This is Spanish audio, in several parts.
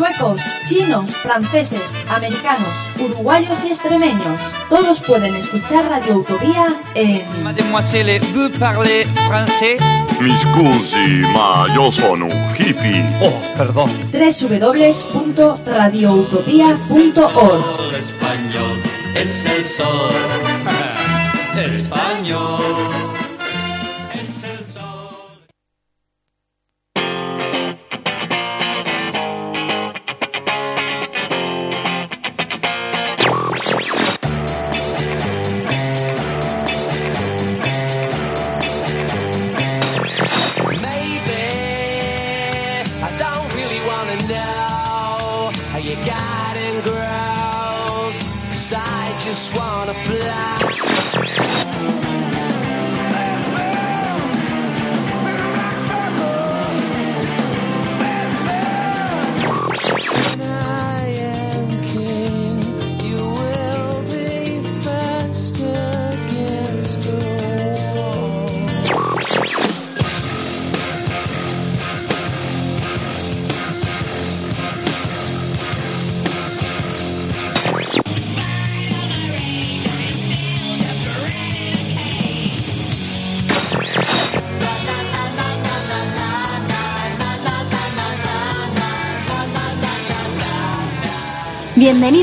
suecos, chinos, franceses, americanos, uruguayos y extremeños. Todos pueden escuchar Radio Utopía en... Mademoiselle, vous parlez français? Mi scusi, ma yo sono un hippie. Oh, perdón. www.radioutopía.org español es el sol. español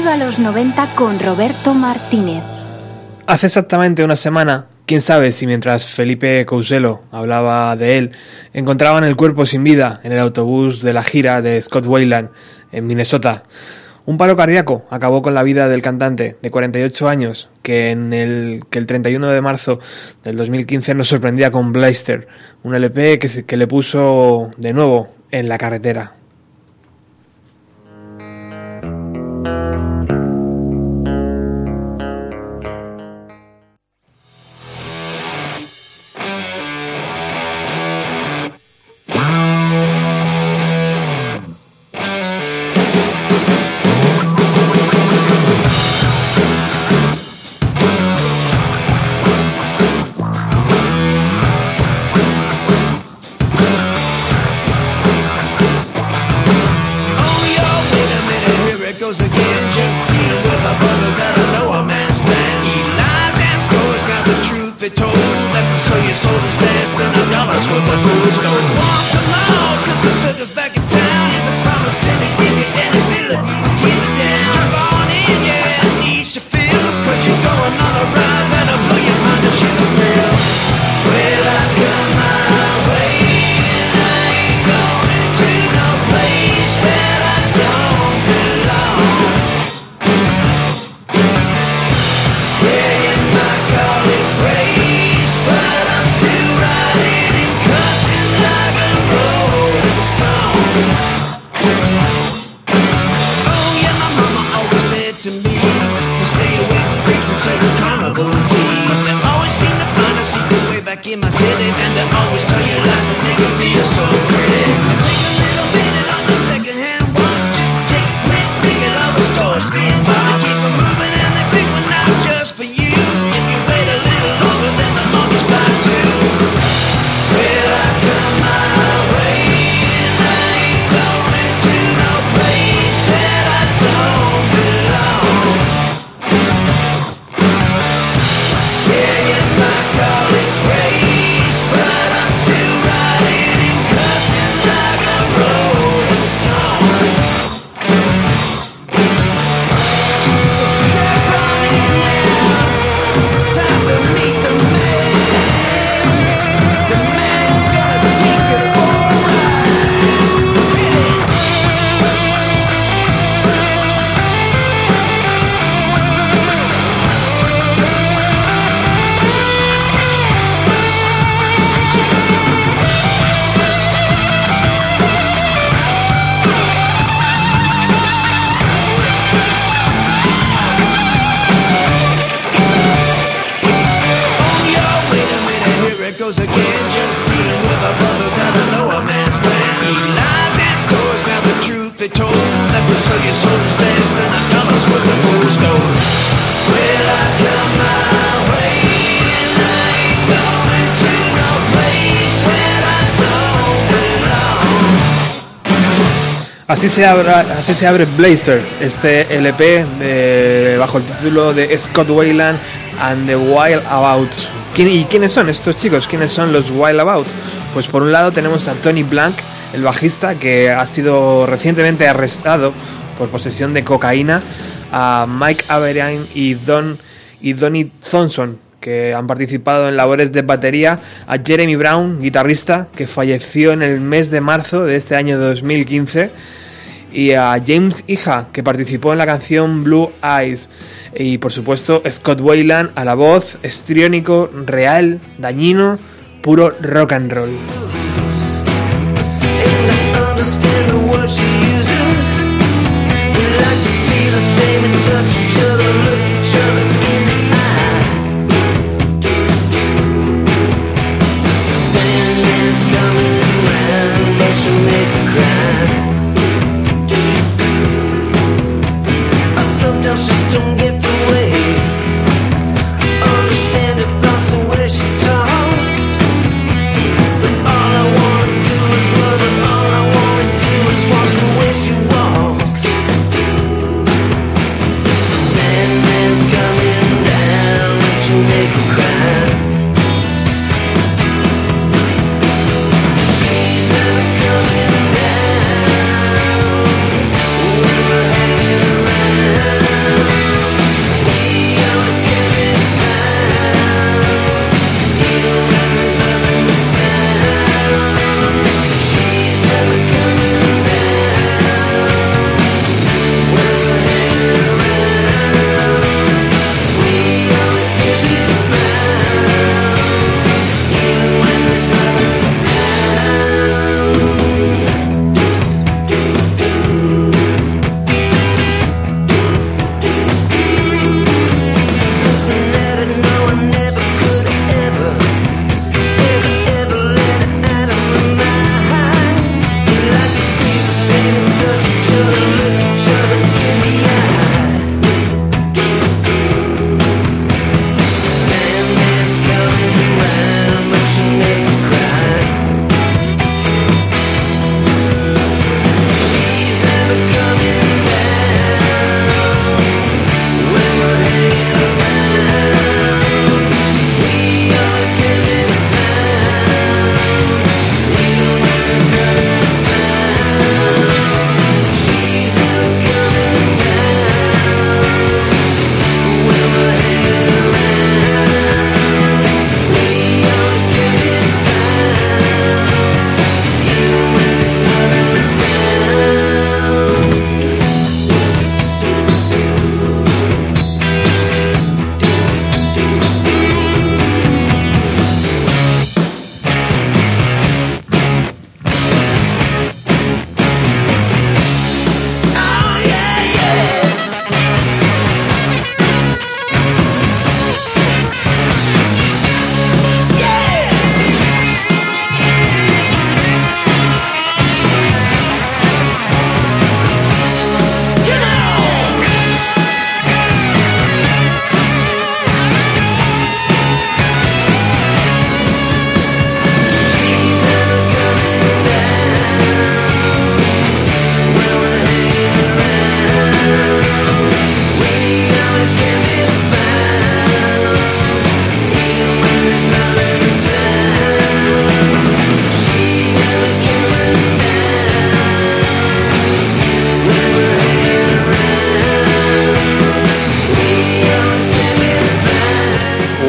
A los 90 con Roberto Martínez. Hace exactamente una semana, quién sabe si mientras Felipe Couselo hablaba de él, encontraban el cuerpo sin vida en el autobús de la gira de Scott Weiland en Minnesota. Un paro cardíaco acabó con la vida del cantante de 48 años que, en el, que el 31 de marzo del 2015 nos sorprendía con Bleister, un LP que le puso de nuevo en la carretera. Así se, abra- así abre Blaster, este LP bajo el título de Scott Wayland and the Wild Abouts. ¿Quién- ¿Y quiénes son estos chicos? ¿Quiénes son los Wild Abouts? Pues por un lado tenemos a Tony Blank, el bajista, que ha sido recientemente arrestado por posesión de cocaína, a Mike Averin y Don y Donnie Thompson, que han participado en labores de batería, a Jeremy Brown, guitarrista, que falleció en el mes de marzo de este año 2015, y a James Hija, que participó en la canción Blue Eyes, y por supuesto Scott Wayland a la voz, estriónico, real, dañino, puro rock and roll.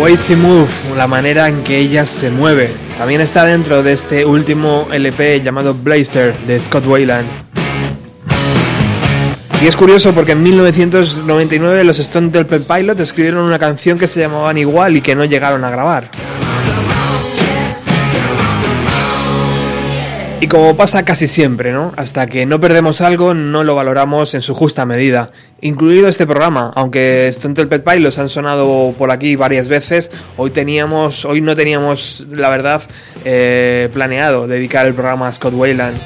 Way Move, la manera en que ella se mueve. También está dentro de este último LP llamado Blaster de Scott Wayland. Y es curioso porque en 1999 los Stone Temple Pilots escribieron una canción que se llamaban igual y que no llegaron a grabar. Y como pasa casi siempre, ¿no? Hasta que no perdemos algo, no lo valoramos en su justa medida. Incluido este programa, aunque Stone Temple Pilots han sonado por aquí varias veces, hoy teníamos, hoy no teníamos, la verdad, eh, planeado dedicar el programa a Scott Wayland.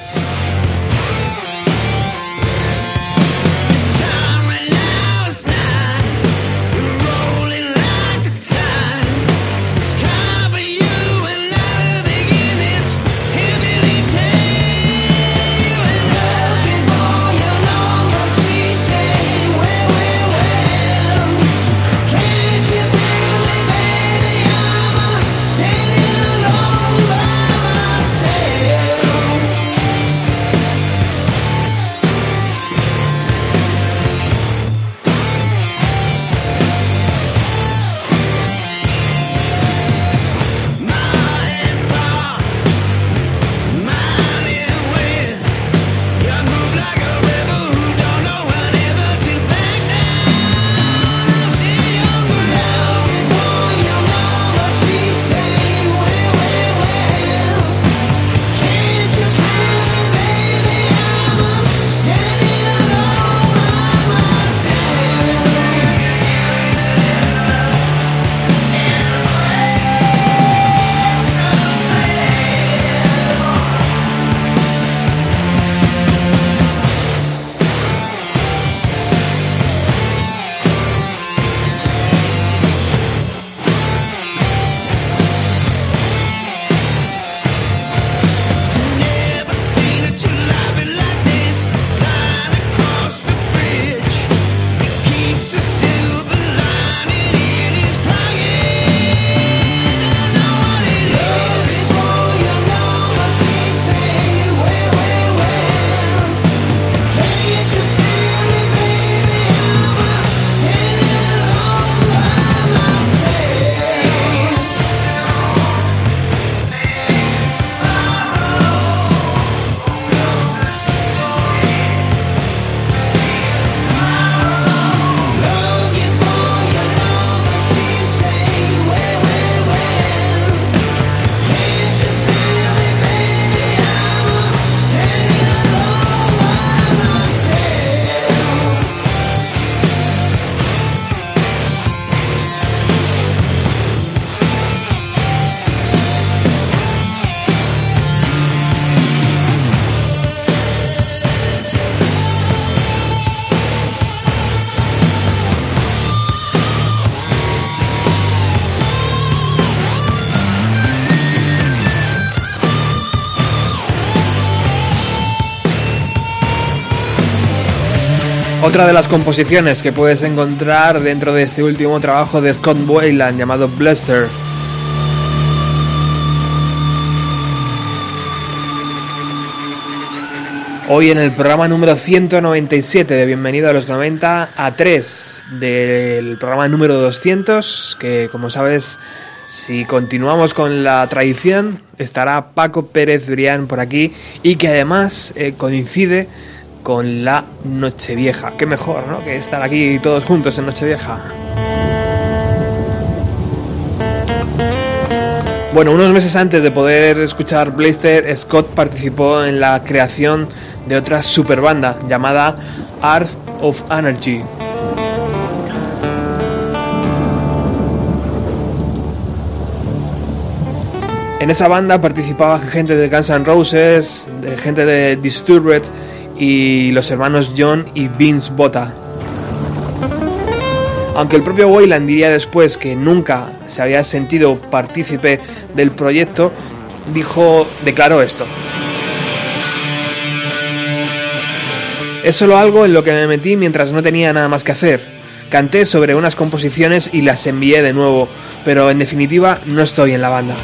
Otra de las composiciones que puedes encontrar dentro de este último trabajo de Scott Weiland llamado Bluster. Hoy en el programa número 197 de Bienvenido a los 90 a 3 del programa número 200, que como sabes, si continuamos con la tradición, estará Paco Pérez Brián por aquí y que además eh, coincide con la Nochevieja. Qué mejor, ¿no? Que estar aquí todos juntos en Nochevieja. Bueno, unos meses antes de poder escuchar Blaster, Scott participó en la creación de otra super banda llamada Art of Energy. En esa banda participaba gente de Guns N' Roses, gente de Disturbed y los hermanos John y Vince Botta. Aunque el propio Wayland diría después que nunca se había sentido partícipe del proyecto, dijo, declaró esto. Es solo algo en lo que me metí mientras no tenía nada más que hacer. Canté sobre unas composiciones y las envié de nuevo, pero en definitiva no estoy en la banda.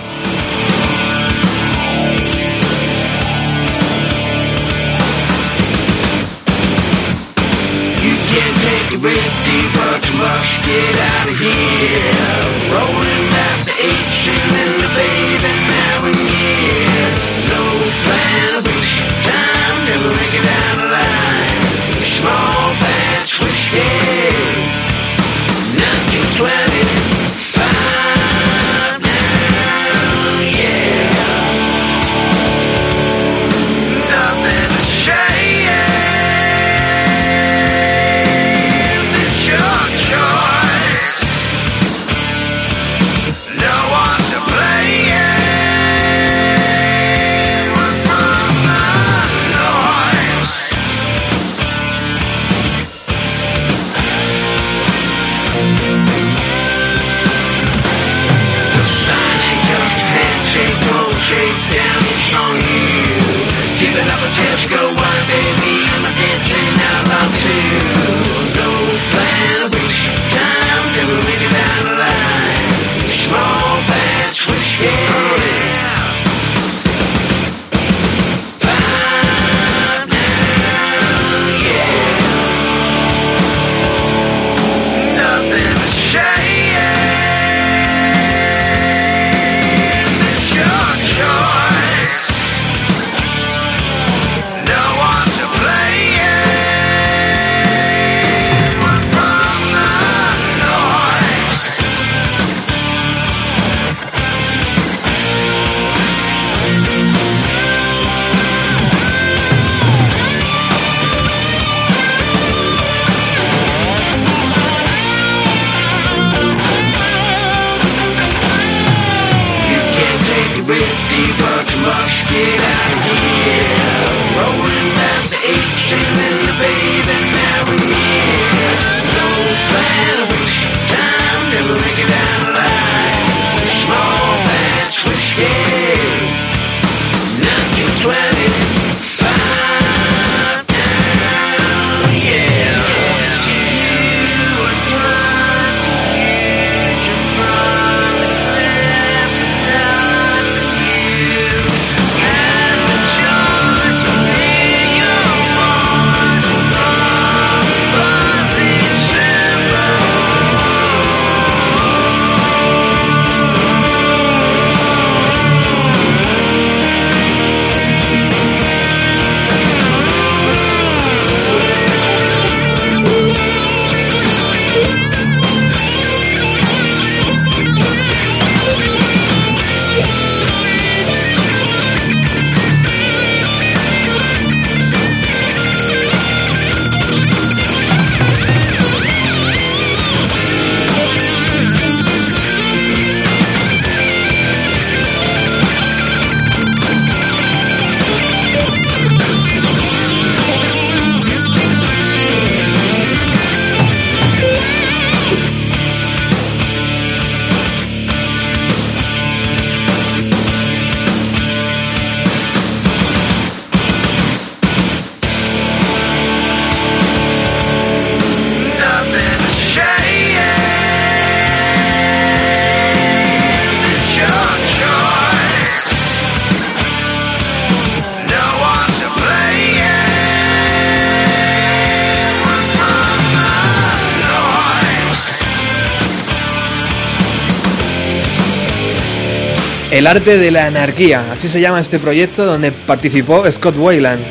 Arte de la anarquía, así se llama este proyecto donde participó Scott Weiland.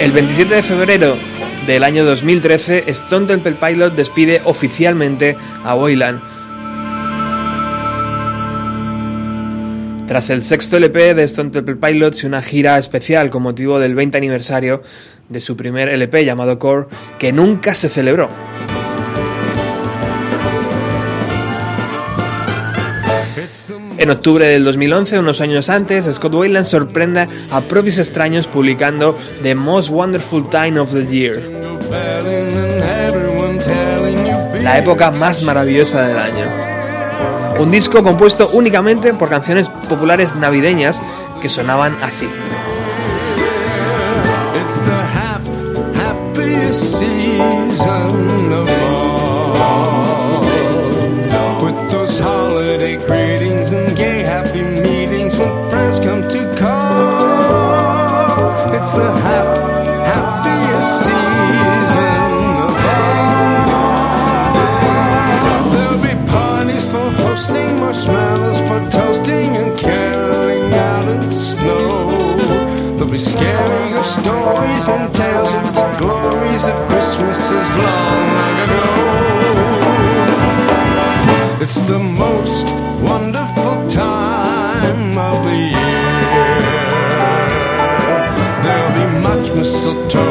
El 27 de febrero del año 2013, Stone Temple Pilot despide oficialmente a Weiland. Tras el sexto LP de Stone Temple Pilots y una gira especial con motivo del 20 aniversario de su primer LP llamado Core, que nunca se celebró. En octubre del 2011, unos años antes, Scott Weiland sorprende a propios extraños publicando The Most Wonderful Time of the Year, la época más maravillosa del año. Un disco compuesto únicamente por canciones populares navideñas que sonaban así. And tales of the glories of Christmases long, long ago. It's the most wonderful time of the year. There'll be much mistletoeing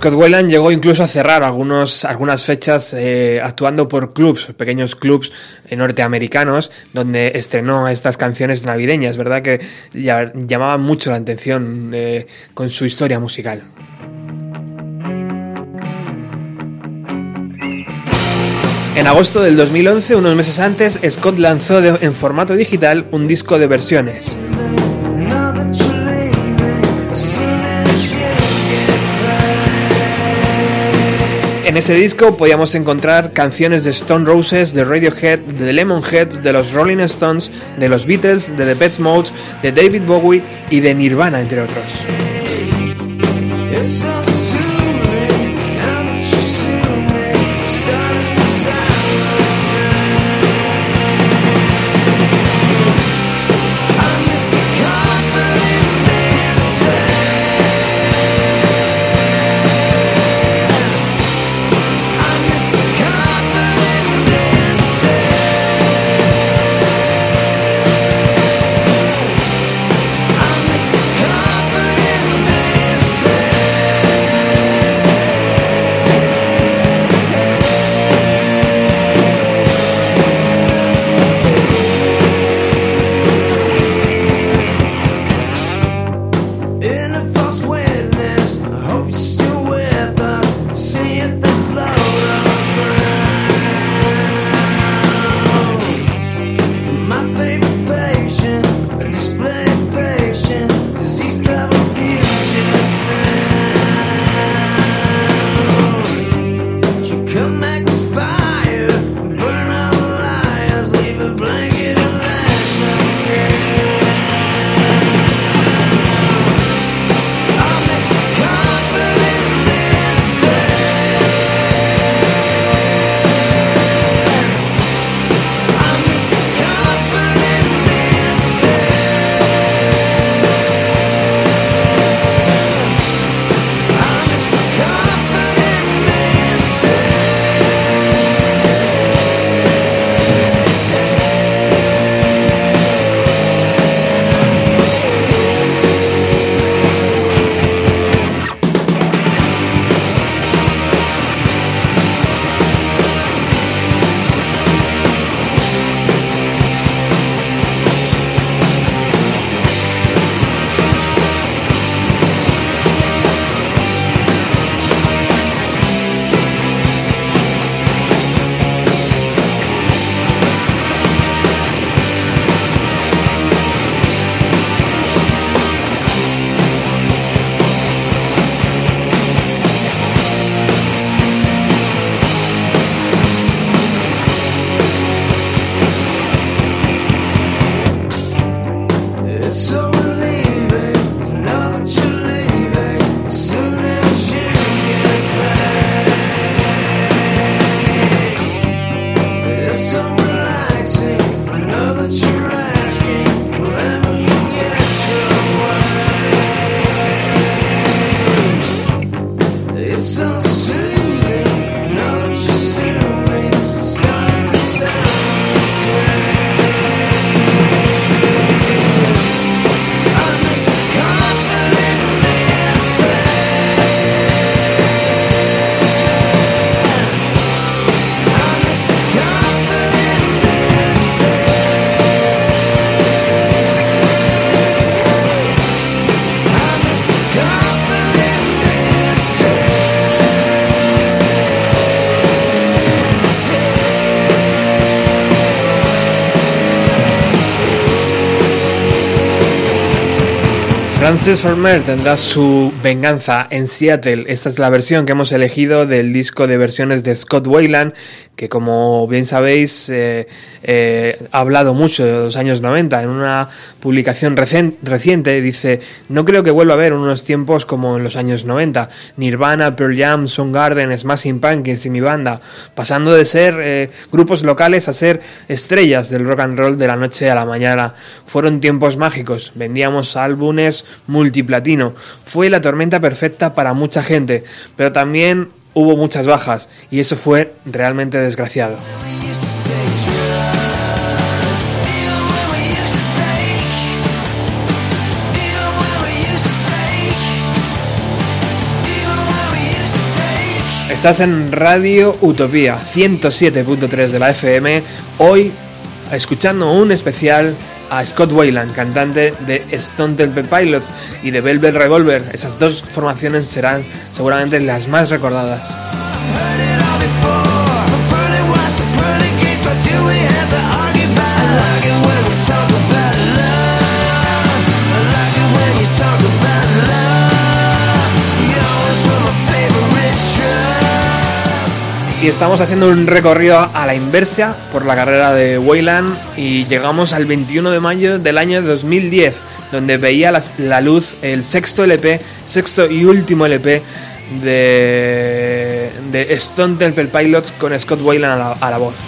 Scott Weiland llegó incluso a cerrar algunas fechas eh, actuando por clubs, pequeños clubs norteamericanos, donde estrenó estas canciones navideñas, ¿verdad? Que llamaban mucho la atención eh, con su historia musical. En agosto del 2011, unos meses antes, Scott lanzó en formato digital un disco de versiones. Ese disco podíamos encontrar canciones de Stone Roses, de Radiohead, de Lemonheads, de los Rolling Stones, de los Beatles, de The Pet Modes, de David Bowie y de Nirvana, entre otros. Frances Farmer tendrá su venganza en Seattle. Esta es la versión que hemos elegido del disco de versiones de Scott Weiland, que como bien sabéis eh, eh, ha hablado mucho de los años 90. En una publicación reciente dice, no creo que vuelva a haber unos tiempos como en los años 90. Nirvana, Pearl Jam, Soundgarden, Smashing Pumpkins y mi banda, pasando de ser eh, grupos locales a ser estrellas del rock and roll de la noche a la mañana. Fueron tiempos mágicos, vendíamos álbumes multiplatino. Fue la tormenta perfecta para mucha gente, pero también hubo muchas bajas y eso fue realmente desgraciado. Estás en Radio Utopía 107.3 de la FM, hoy escuchando un especial a Scott Weiland, cantante de Stone Temple Pilots y de Velvet Revolver. Esas dos formaciones serán seguramente las más recordadas. Y estamos haciendo un recorrido a la inversa por la carrera de Wayland y llegamos al 21 de mayo del año 2010, donde veía la, la luz el sexto LP, sexto y último LP de, Stone Temple Pilots con Scott Wayland a la, a la voz.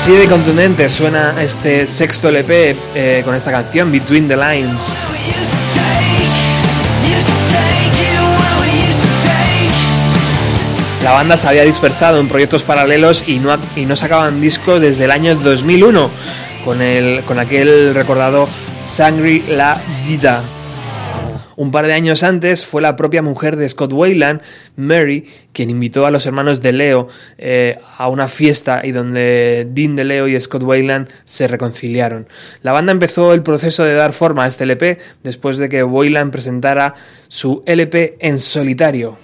Así de contundente suena este sexto LP eh, con esta canción, Between the Lines. La banda se había dispersado en proyectos paralelos y no, y no sacaban disco desde el año 2001 con, el, con aquel recordado Sangri La Dida. Un par de años antes fue la propia mujer de Scott Weiland, Mary, quien invitó a los hermanos de Leo eh, a una fiesta y donde Dean de Leo y Scott Weiland se reconciliaron. La banda empezó el proceso de dar forma a este LP después de que Weiland presentara su LP en solitario.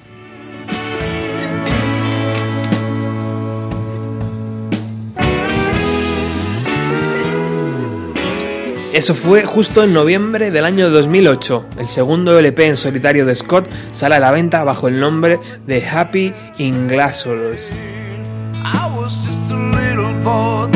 Eso fue justo en noviembre del año 2008. El segundo LP en solitario de Scott sale a la venta bajo el nombre de Happy in Glasshouse. I was just a little boy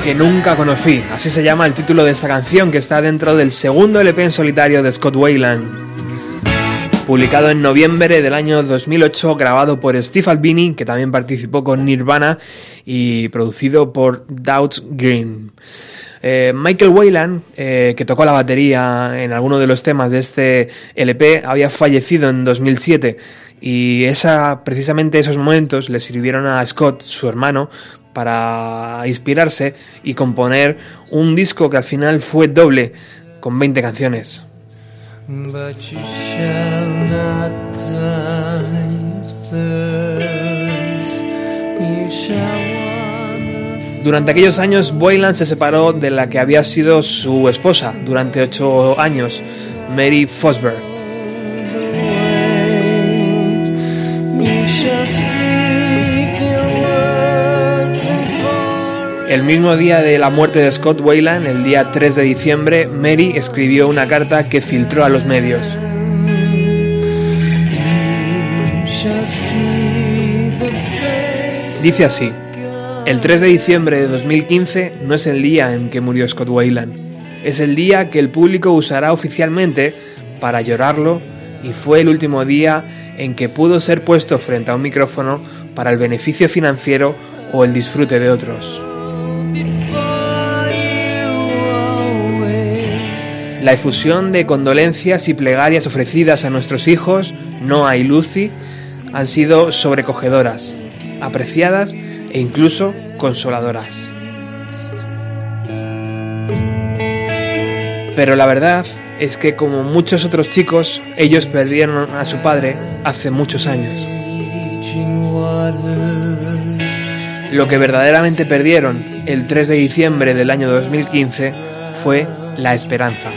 que nunca conocí. Así se llama el título de esta canción que está dentro del segundo LP en solitario de Scott Wayland. Publicado en noviembre del año 2008, grabado por Steve Albini, que también participó con Nirvana, y producido por Doubt Green. Eh, Michael Wayland, eh, que tocó la batería en alguno de los temas de este LP, había fallecido en 2007 y esa, precisamente esos momentos le sirvieron a Scott, su hermano, para inspirarse y componer un disco que al final fue doble, con 20 canciones. But you shall not die of thirst. You shall wander Durante aquellos años, Boylan se separó de la que había sido su esposa durante ocho años, Mary Fosberg. El mismo día de la muerte de Scott Wayland, el día 3 de diciembre, Mary escribió una carta que filtró a los medios. Dice así, el 3 de diciembre de 2015 no es el día en que murió Scott Wayland, es el día que el público usará oficialmente para llorarlo y fue el último día en que pudo ser puesto frente a un micrófono para el beneficio financiero o el disfrute de otros. La efusión de condolencias y plegarias ofrecidas a nuestros hijos, Noah y Lucy, han sido sobrecogedoras, apreciadas e incluso consoladoras. Pero la verdad es que como muchos otros chicos, ellos perdieron a su padre hace muchos años. Lo que verdaderamente perdieron el 3 de diciembre del año 2015 fue la esperanza.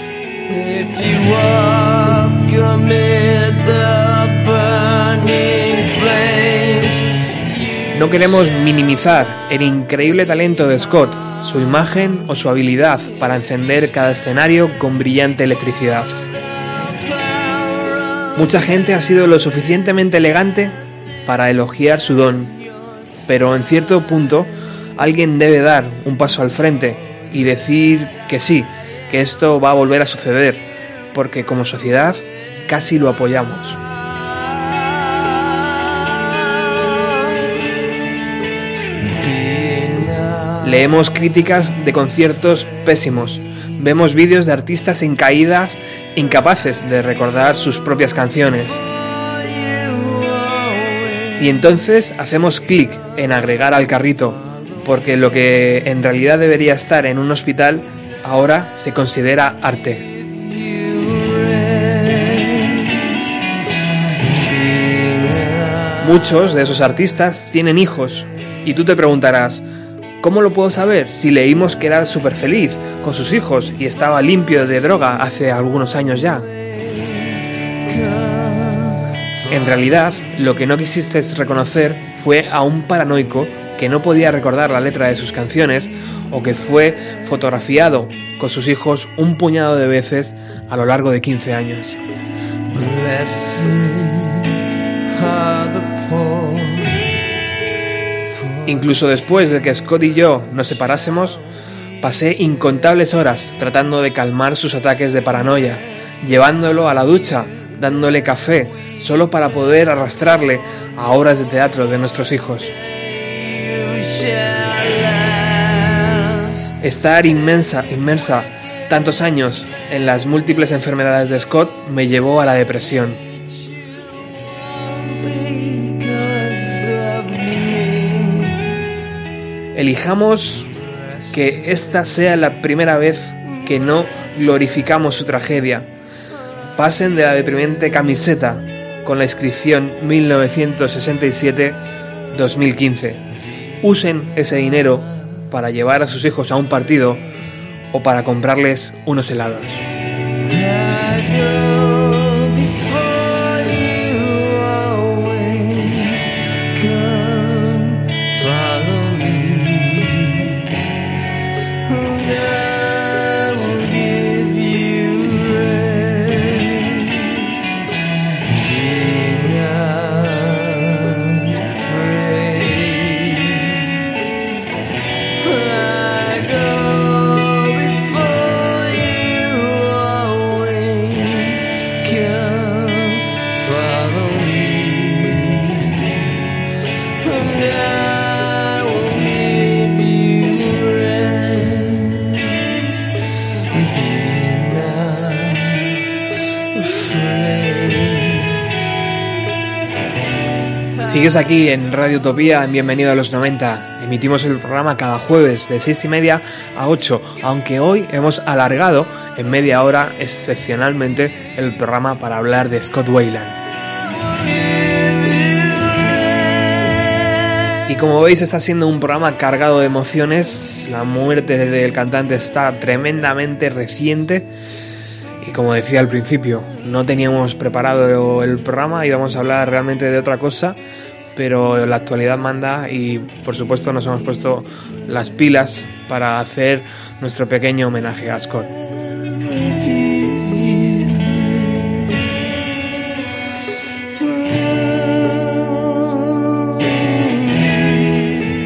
No queremos minimizar el increíble talento de Scott, su imagen o su habilidad para encender cada escenario con brillante electricidad. Mucha gente ha sido lo suficientemente elegante para elogiar su don, pero en cierto punto alguien debe dar un paso al frente y decir que sí, que esto va a volver a suceder, porque como sociedad casi lo apoyamos. Leemos críticas de conciertos pésimos. Vemos vídeos de artistas en caídas incapaces de recordar sus propias canciones. Y entonces hacemos clic en agregar al carrito, porque lo que en realidad debería estar en un hospital ahora se considera arte. Muchos de esos artistas tienen hijos y tú te preguntarás, ¿cómo lo puedo saber si leímos que era súper feliz con sus hijos y estaba limpio de droga hace algunos años ya? En realidad, lo que no quisiste reconocer fue a un paranoico que no podía recordar la letra de sus canciones o que fue fotografiado con sus hijos un puñado de veces a lo largo de 15 años. Incluso después de que Scott y yo nos separásemos, pasé incontables horas tratando de calmar sus ataques de paranoia, llevándolo a la ducha, dándole café, solo para poder arrastrarle a obras de teatro de nuestros hijos. Estar inmensa, inmersa tantos años en las múltiples enfermedades de Scott me llevó a la depresión. Elijamos que esta sea la primera vez que no glorificamos su tragedia. Pasen de la deprimente camiseta con la inscripción 1967-2015. Usen ese dinero para llevar a sus hijos a un partido o para comprarles unos helados. Aquí en Radio Utopía, en Bienvenido a los 90. Emitimos el programa cada jueves de 6 y media a 8, aunque hoy hemos alargado en media hora excepcionalmente el programa para hablar de Scott Wayland. Y como veis está siendo un programa cargado de emociones, la muerte del cantante está tremendamente reciente y como decía al principio, no teníamos preparado el programa, íbamos a hablar realmente de otra cosa, pero la actualidad manda y por supuesto nos hemos puesto las pilas para hacer nuestro pequeño homenaje a Scott.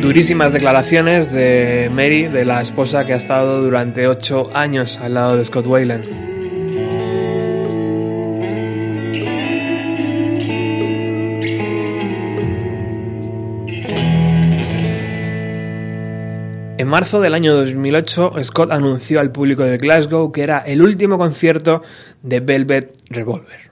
Durísimas declaraciones de Mary, de la esposa que ha estado durante ocho años al lado de Scott Wayland. Marzo del año 2008, Scott anunció al público de Glasgow que era el último concierto de Velvet Revolver.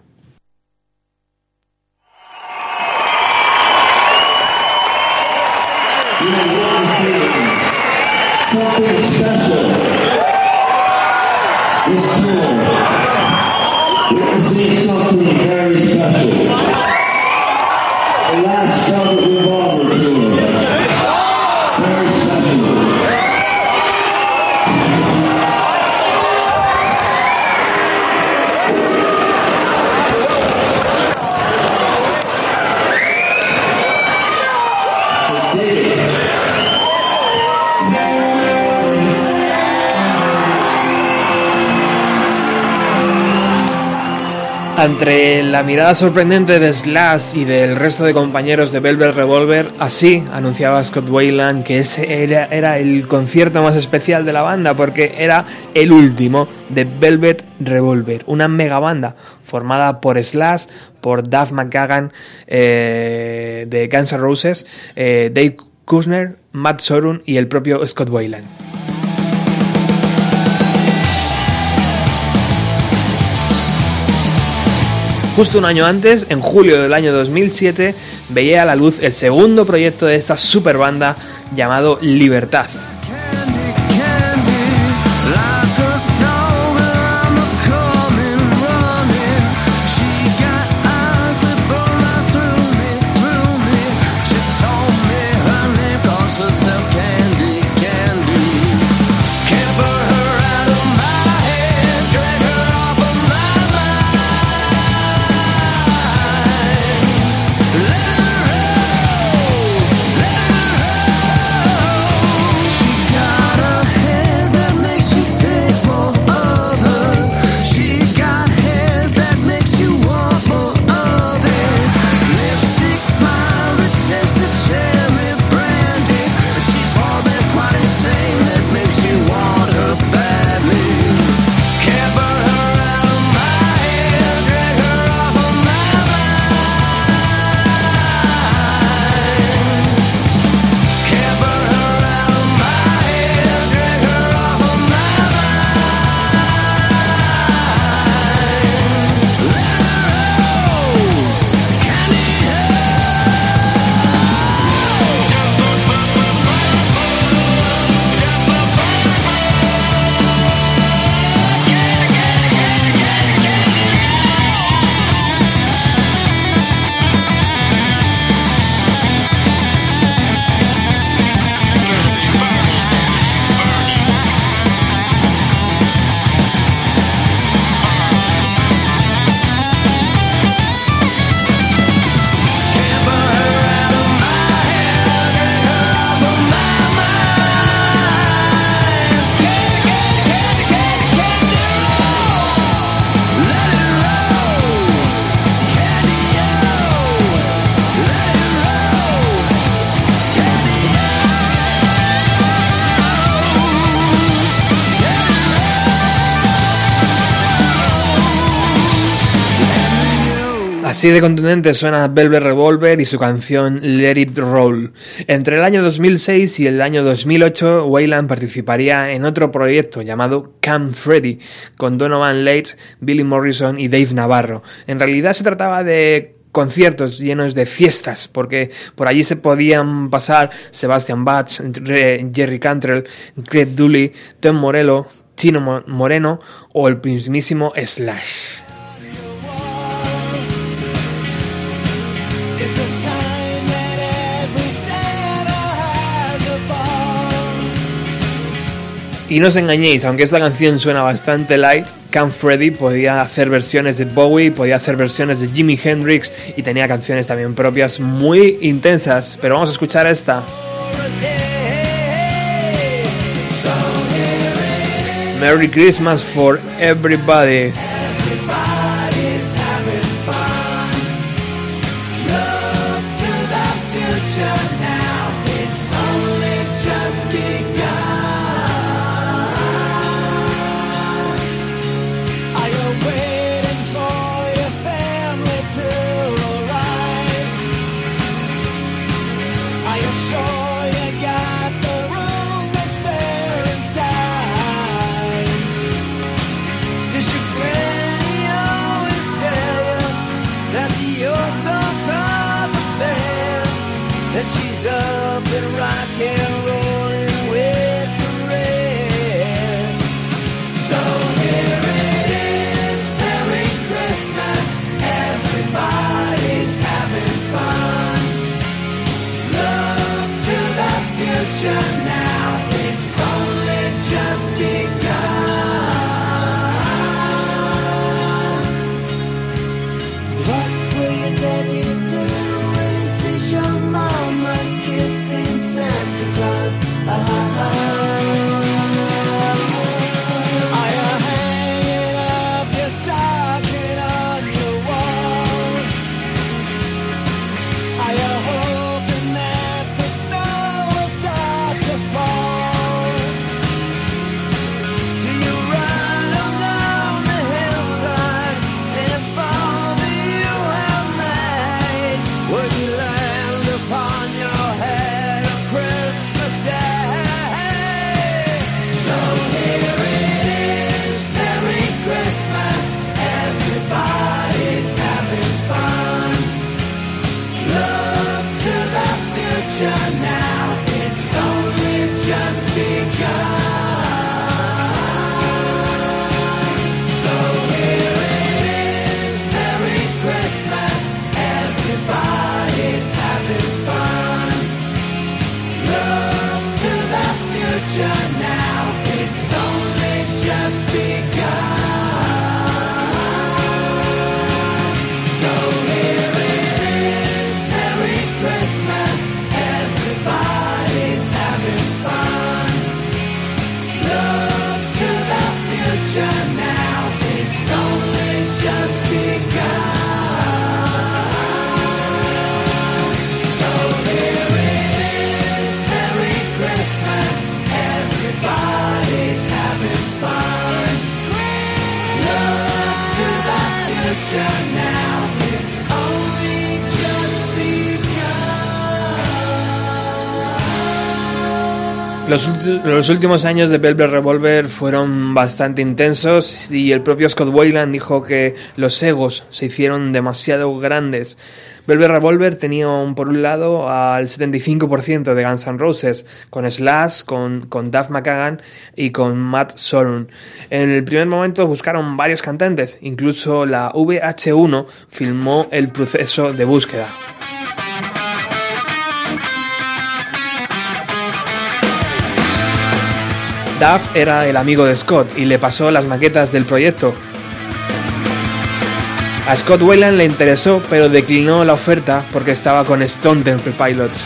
Ante la mirada sorprendente de Slash y del resto de compañeros de Velvet Revolver, así anunciaba Scott Wayland que ese era, el concierto más especial de la banda porque era el último de Velvet Revolver, una mega banda formada por Slash, por Duff McGagan eh, de Guns N' Roses, eh, Dave Kushner, Matt Sorum y el propio Scott Wayland. Justo un año antes, en julio del año 2007, veía a la luz el segundo proyecto de esta super banda llamado Libertad. Así de contundente suena Velvet Revolver y su canción Let It Roll. Entre el año 2006 y el año 2008, Wayland participaría en otro proyecto llamado Camp Freddy, con Donovan Leitch, Billy Morrison y Dave Navarro. En realidad se trataba de conciertos llenos de fiestas, porque por allí se podían pasar Sebastian Bach, Jerry Cantrell, Greg Dooley, Tom Morello, Tino Mo- Moreno o el mismísimo Slash. Y no os engañéis, aunque esta canción suena bastante light, Camp Freddy podía hacer versiones de Bowie, podía hacer versiones de Jimi Hendrix y tenía canciones también propias muy intensas. Pero vamos a escuchar esta. Merry Christmas for everybody. Los, últimos años de Velvet Revolver fueron bastante intensos y el propio Scott Weiland dijo que los egos se hicieron demasiado grandes. Velvet Revolver tenía por un lado al 75% de Guns N' Roses, con Slash, con, con Duff McKagan y con Matt Sorum. En el primer momento buscaron varios cantantes, incluso la VH1 filmó el proceso de búsqueda. Duff era el amigo de Scott y le pasó las maquetas del proyecto. A Scott Weiland le interesó, pero declinó la oferta porque estaba con Stone Temple Pilots.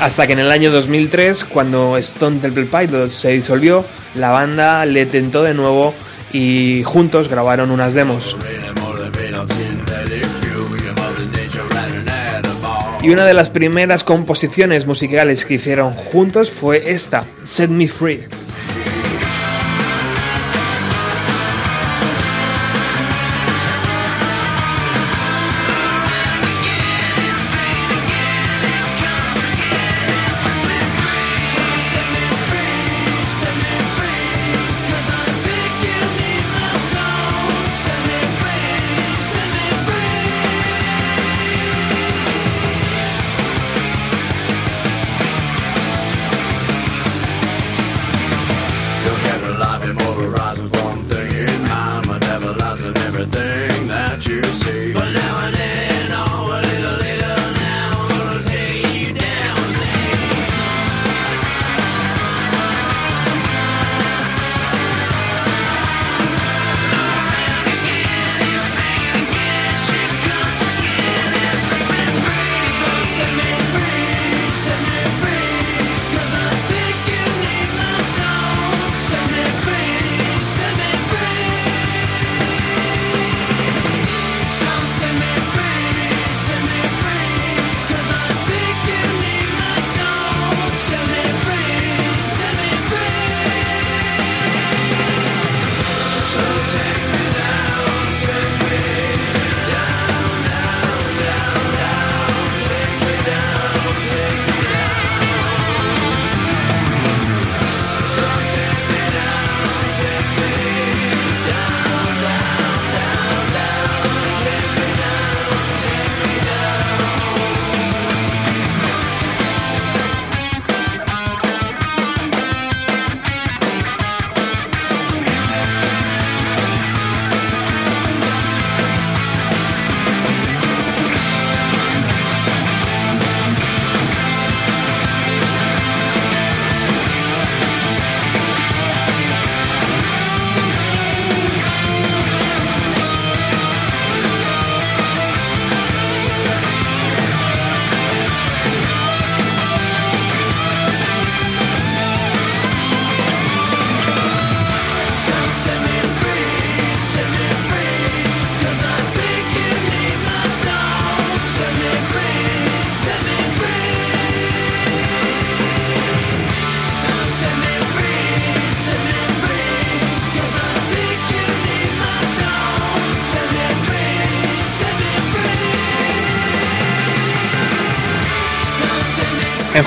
Hasta que en el año 2003, cuando Stone Temple Pilots se disolvió, la banda le tentó de nuevo y juntos grabaron unas demos. Y una de las primeras composiciones musicales que hicieron juntos fue esta, Set Me Free.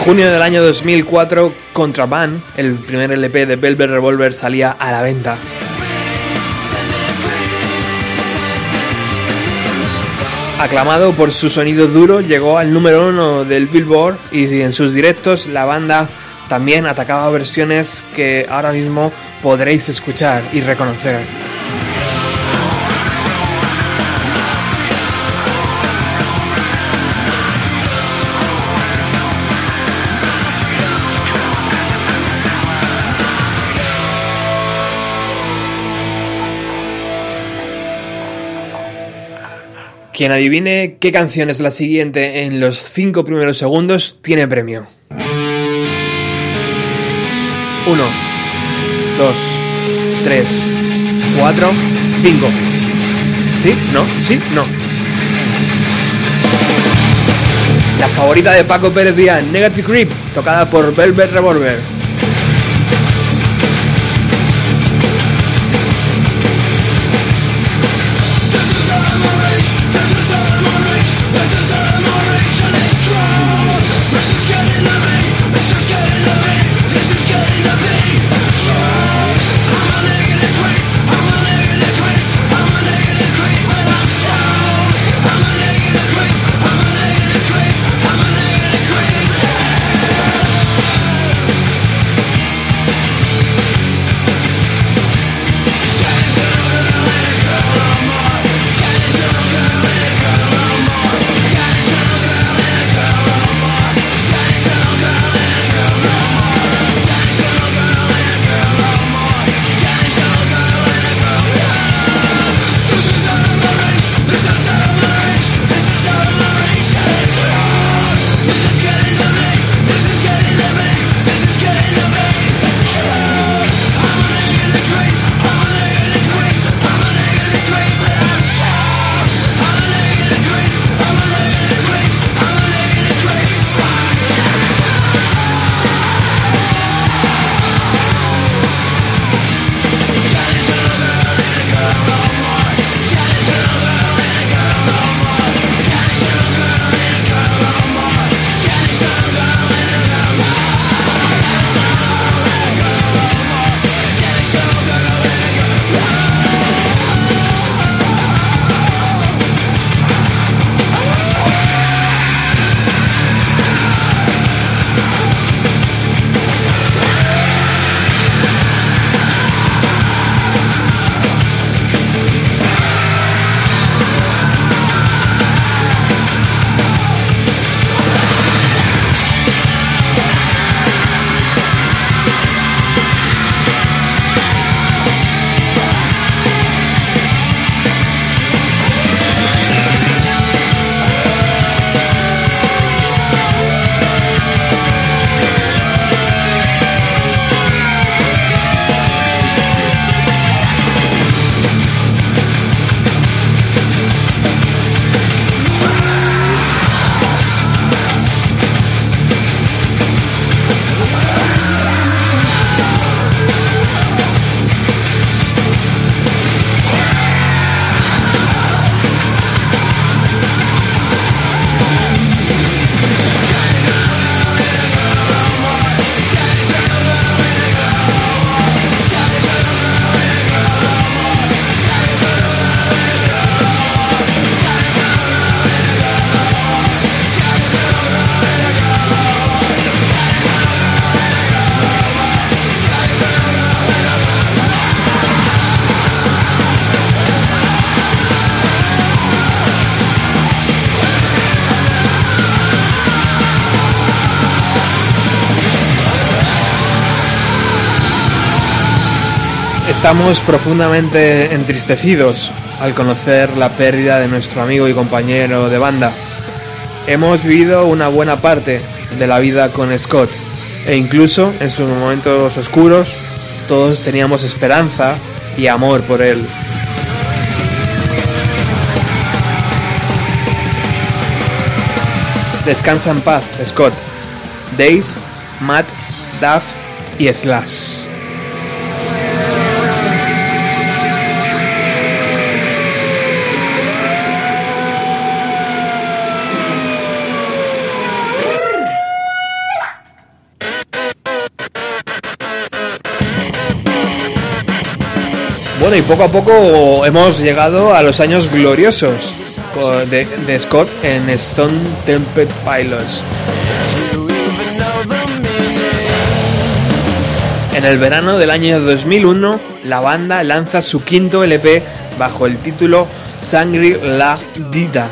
Junio del año 2004, Contraband, el primer LP de Velvet Revolver, salía a la venta. Aclamado por su sonido duro, llegó al número uno del Billboard y en sus directos la banda también atacaba versiones que ahora mismo podréis escuchar y reconocer. Quien adivine qué canción es la siguiente en los cinco primeros segundos tiene premio. Uno, dos, tres, cuatro, cinco. ¿Sí? ¿No? ¿Sí? ¿No? La favorita de Paco Pérez Díaz, Negative Creep, tocada por Velvet Revolver. Estamos profundamente entristecidos al conocer la pérdida de nuestro amigo y compañero de banda. Hemos vivido una buena parte de la vida con Scott e incluso en sus momentos oscuros todos teníamos esperanza y amor por él. Descansa en paz, Scott. Dave, Matt, Duff y Slash. Y poco a poco hemos llegado a los años gloriosos de, de Scott en Stone Temple Pilots. En el verano del año 2001, la banda lanza su quinto LP bajo el título Sangri La Dita.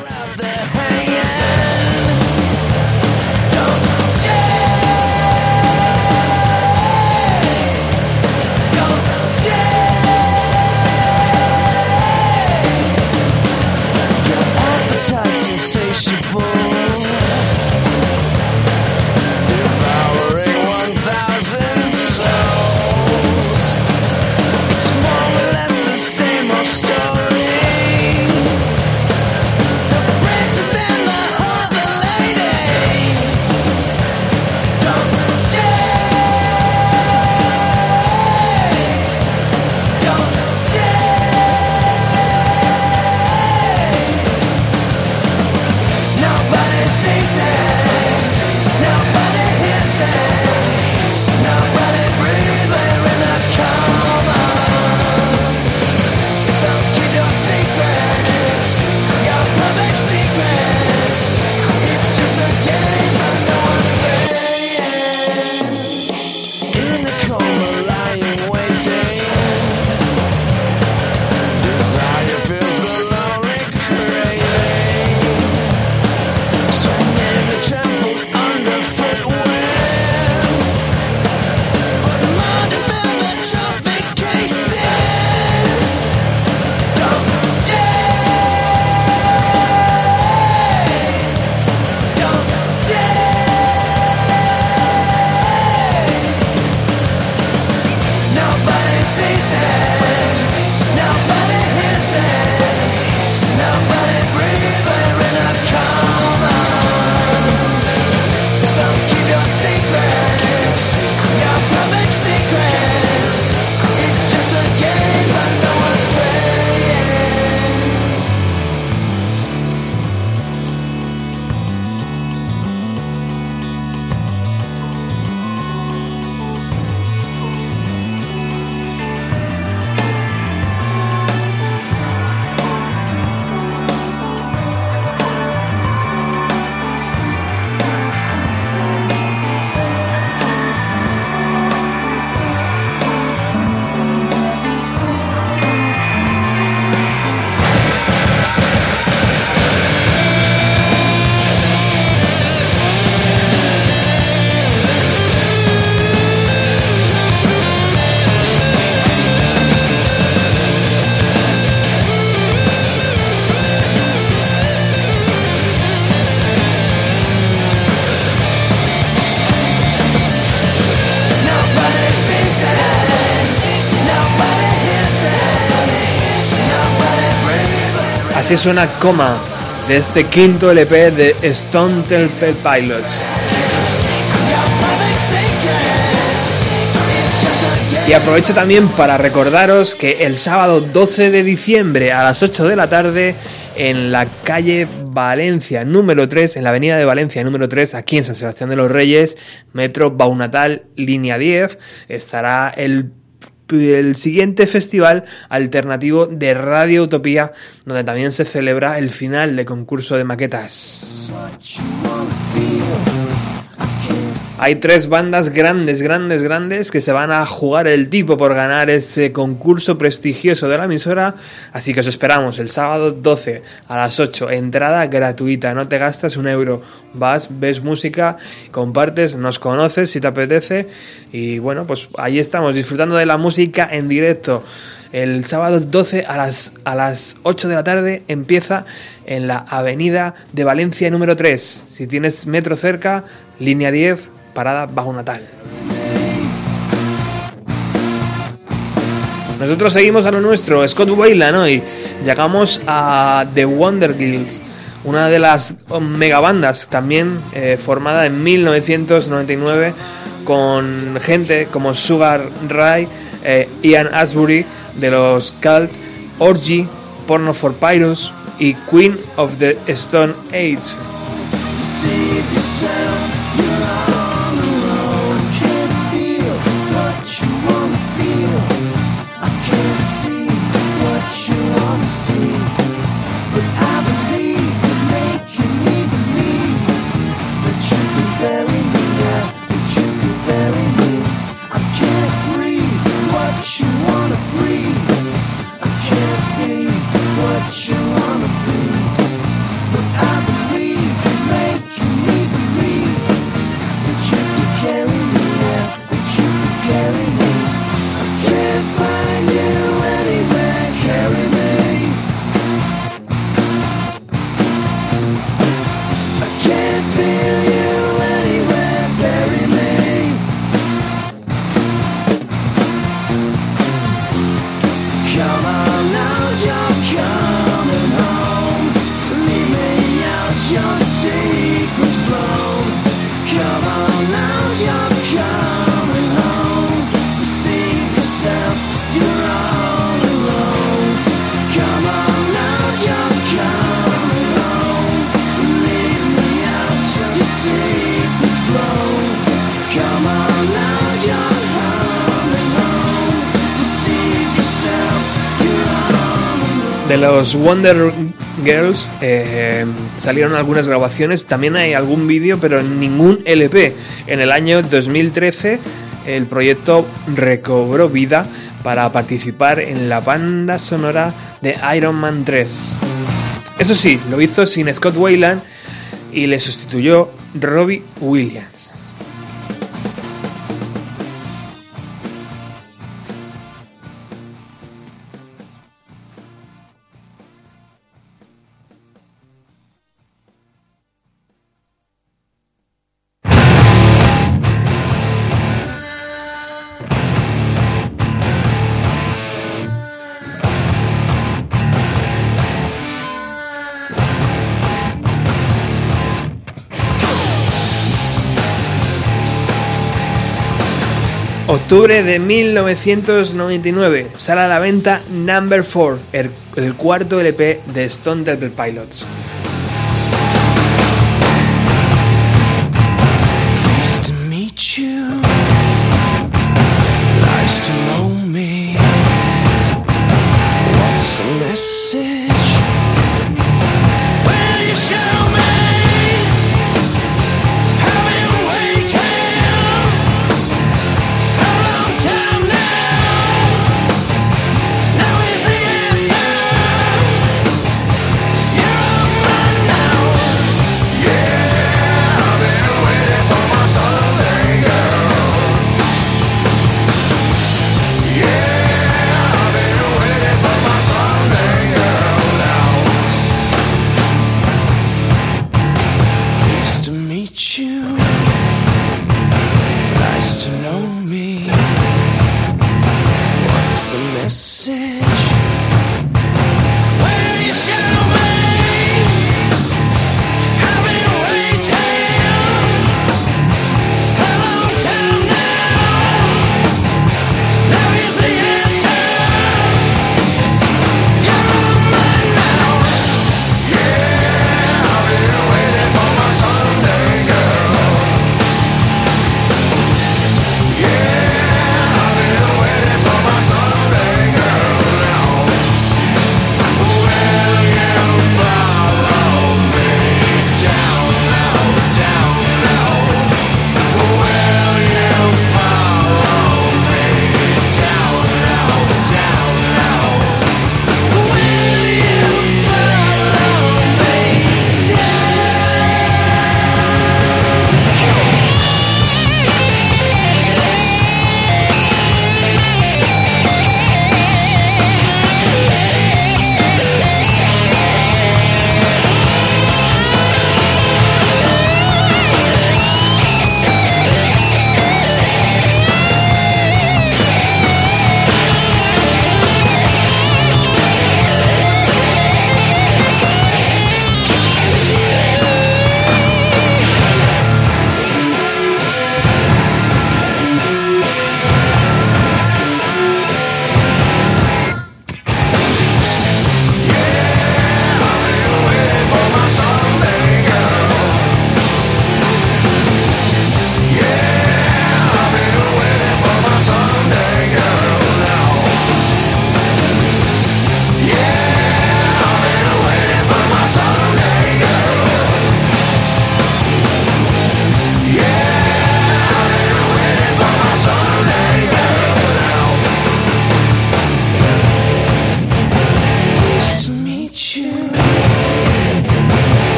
Así suena Coma de este quinto LP de Stone Temple Pilots. Y aprovecho también para recordaros que el sábado 12 de diciembre a las 8 de la tarde en la calle Valencia número 3, en la avenida de Valencia número 3, aquí en San Sebastián de los Reyes, Metro Baunatal, línea 10, estará el el siguiente festival alternativo de Radio Utopía, donde también se celebra el final de concurso de maquetas. Hay tres bandas grandes, grandes, grandes que se van a jugar el tipo por ganar ese concurso prestigioso de la emisora. Así que os esperamos el sábado 12 a las 8. Entrada gratuita, no te gastas un euro. Vas, ves música, compartes, nos conoces si te apetece. Y bueno, pues ahí estamos disfrutando de la música en directo. El sábado 12 a las, a las 8 de la tarde empieza en la avenida de Valencia número 3. Si tienes metro cerca, línea 10, parada bajo Natal. Nosotros seguimos a lo nuestro, Scott Weiland hoy. Llegamos a The Wonder Girls, una de las megabandas también eh, formada en 1999 con gente como Sugar Ray, eh, Ian Asbury de los Cult, Orgy, Porno for Pyros y Queen of the Stone Age. Los Wonder Girls eh, salieron algunas grabaciones, también hay algún vídeo, pero ningún LP. En el año 2013 el proyecto recobró vida para participar en la banda sonora de Iron Man 3. Eso sí, lo hizo sin Scott Weiland y le sustituyó Robbie Williams. Octubre de 1999 sale a la venta Number 4, el, el cuarto LP de Stone Temple Pilots.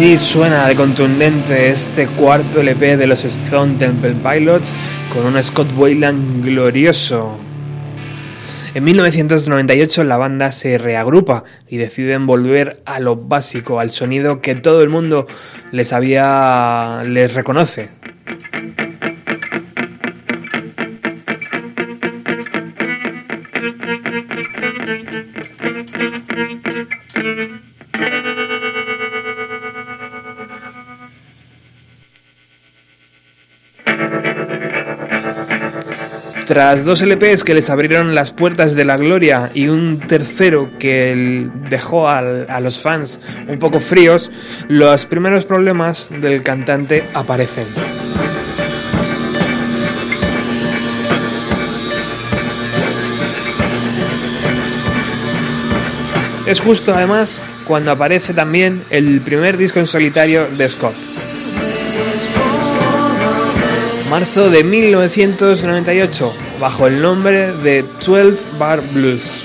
Así suena de contundente este cuarto LP de los Stone Temple Pilots con un Scott Weiland glorioso. En 1998 la banda se reagrupa y deciden volver a lo básico, al sonido que todo el mundo les había les reconoce. Tras dos LPs que les abrieron las puertas de la gloria y un tercero que dejó a los fans un poco fríos, los primeros problemas del cantante aparecen. Es justo además cuando aparece también el primer disco en solitario de Scott. Marzo de 1998, bajo el nombre de 12 Bar Blues.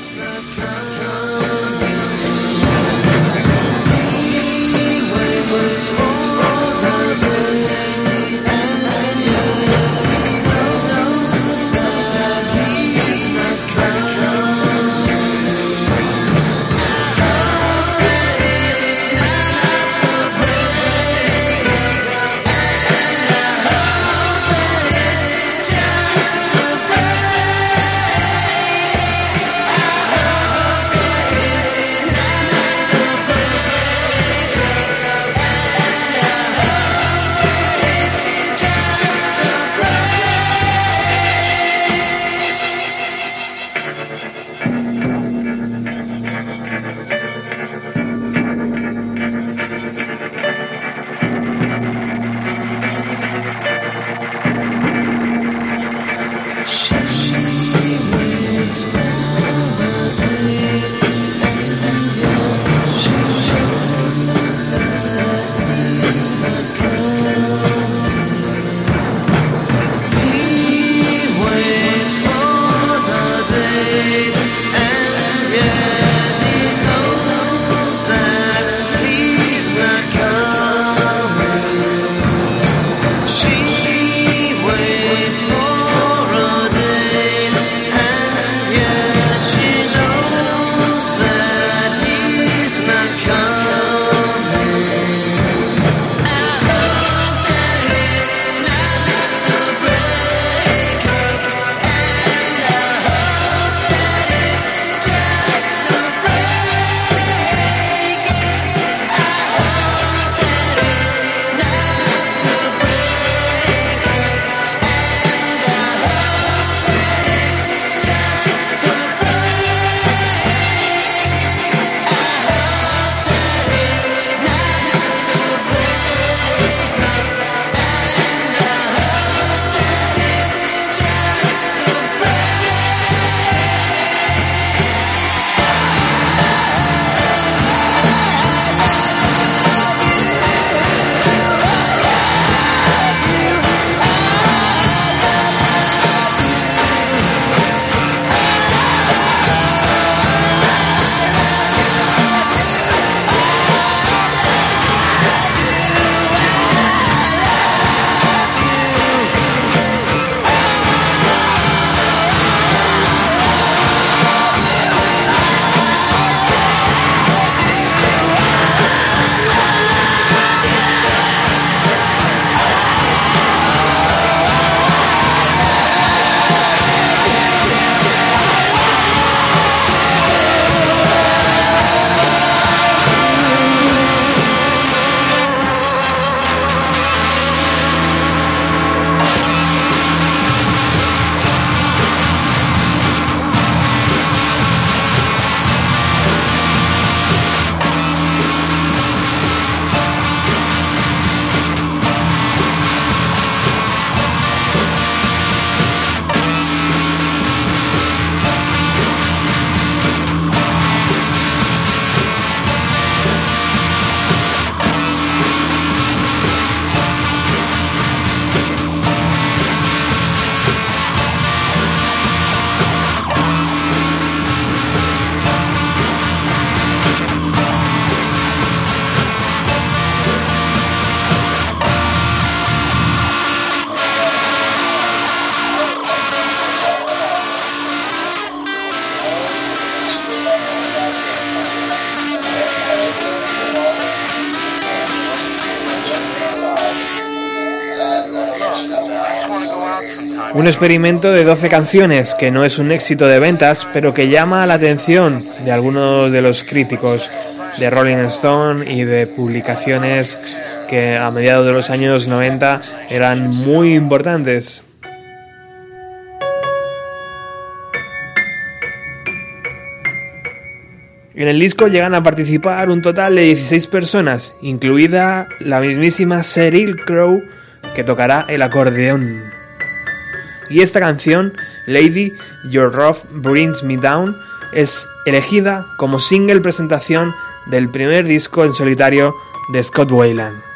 Un experimento de 12 canciones que no es un éxito de ventas, pero que llama la atención de algunos de los críticos de Rolling Stone y de publicaciones que a mediados de los años 90 eran muy importantes. En el disco llegan a participar un total de 16 personas, incluida la mismísima Sheryl Crow, que tocará el acordeón. Y esta canción, Lady, Your Love Brings Me Down, es elegida como single presentación del primer disco en solitario de Scott Weiland.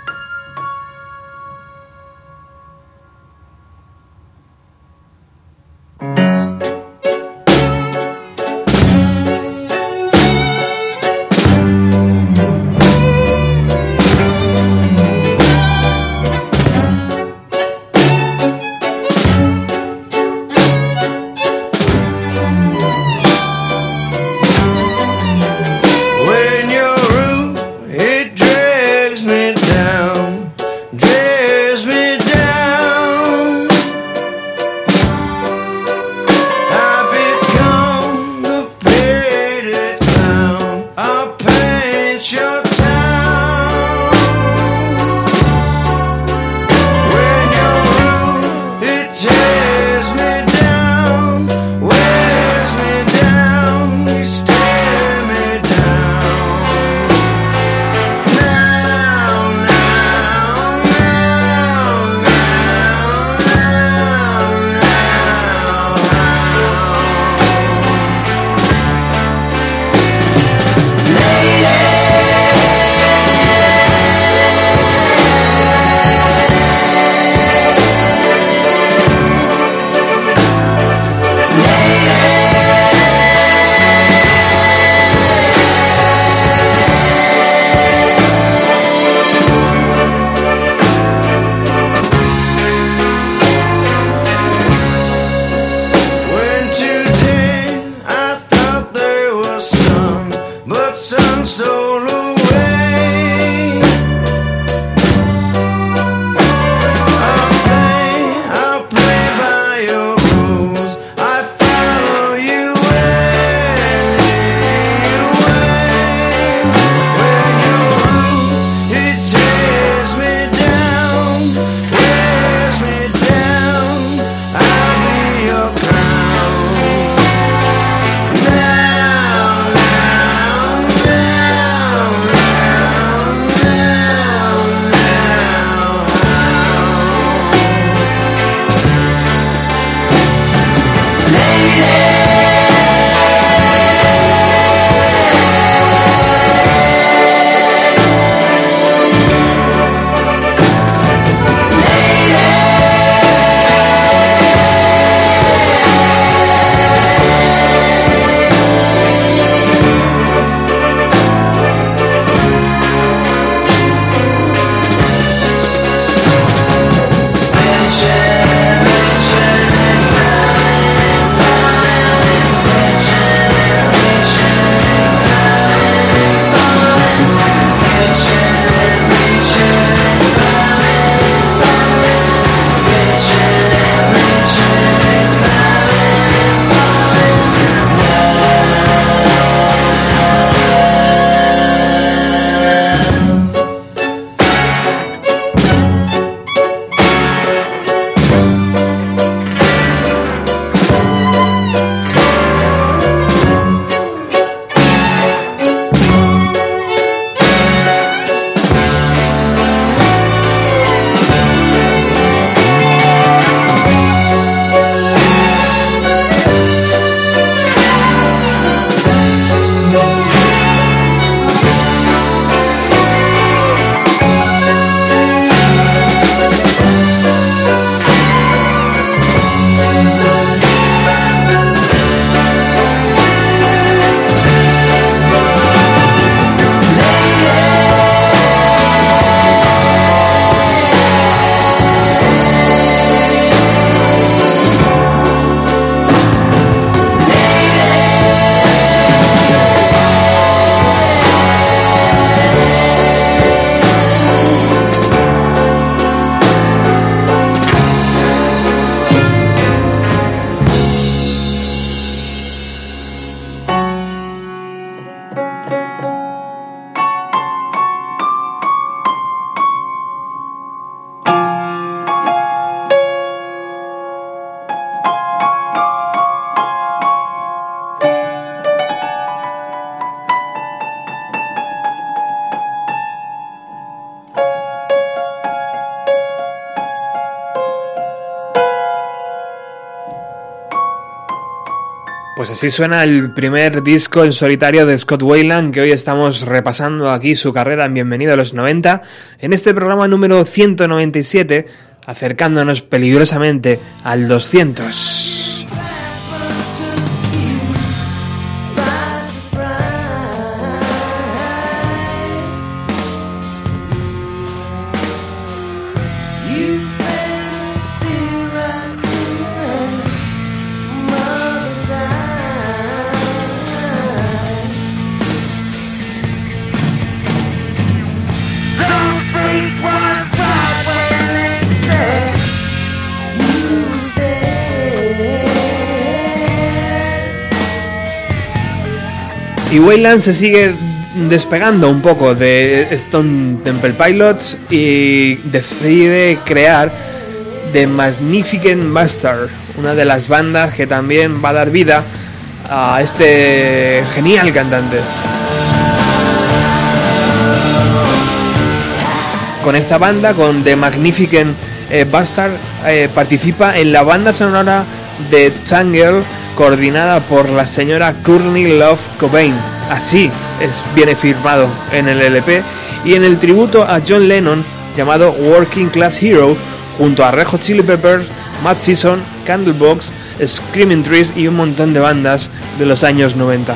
Pues así suena el primer disco en solitario de Scott Wayland que hoy estamos repasando aquí su carrera en Bienvenido a los 90 en este programa número 197 acercándonos peligrosamente al 200. Wayland se sigue despegando un poco de Stone Temple Pilots y decide crear The Magnificent Bastard, una de las bandas que también va a dar vida a este genial cantante. Con esta banda, con The Magnificent eh, Bastard, eh, participa en la banda sonora de Tangle coordinada por la señora Courtney Love Cobain. Así es, viene firmado en el LP y en el tributo a John Lennon llamado Working Class Hero junto a Rejo Chili Peppers, Matt Season, Candlebox, Screaming Trees y un montón de bandas de los años 90.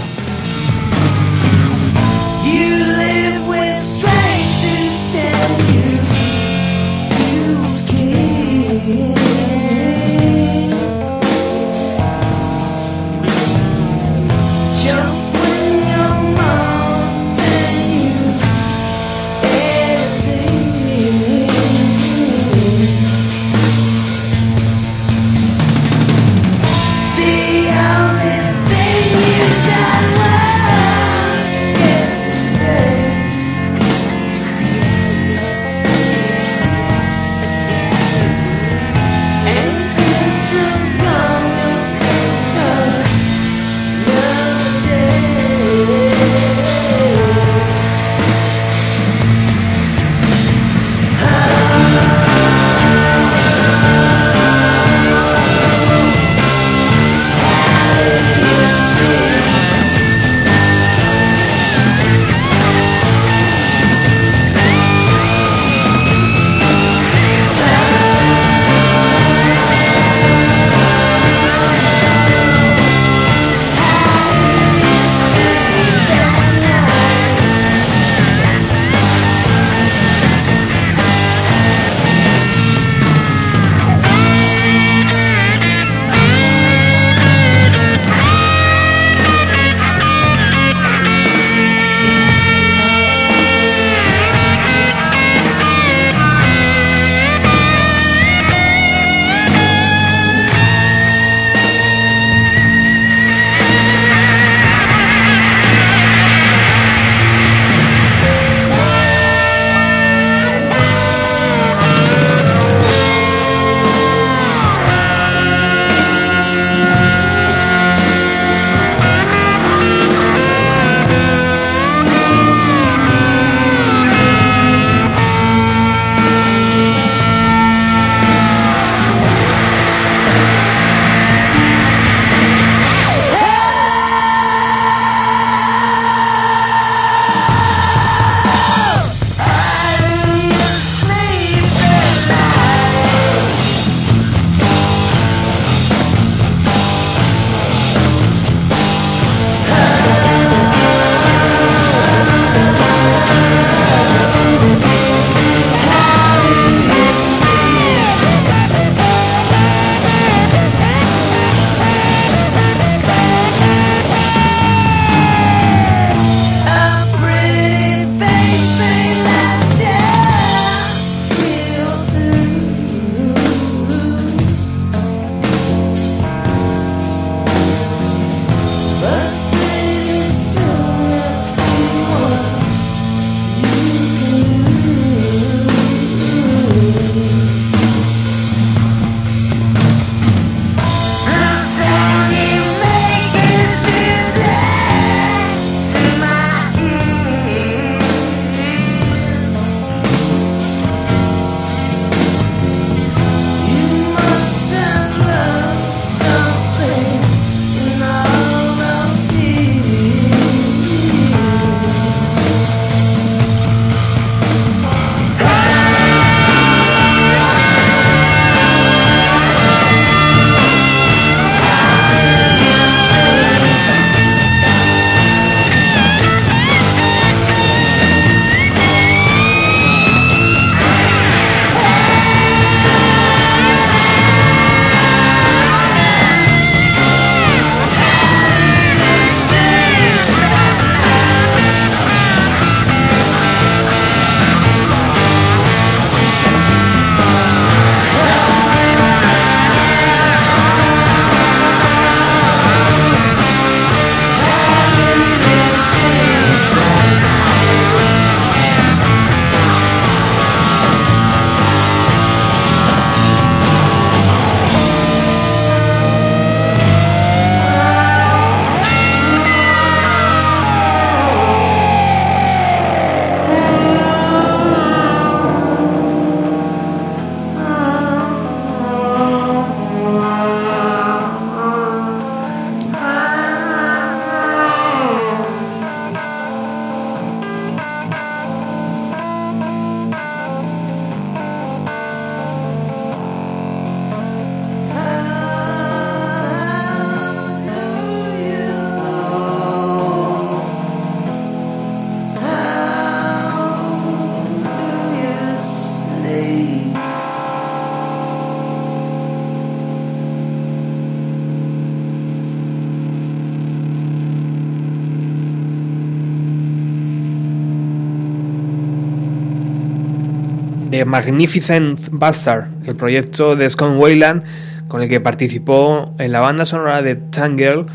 Magnificent Bastard, el proyecto de Scott Wayland con el que participó en la banda sonora de Tangle,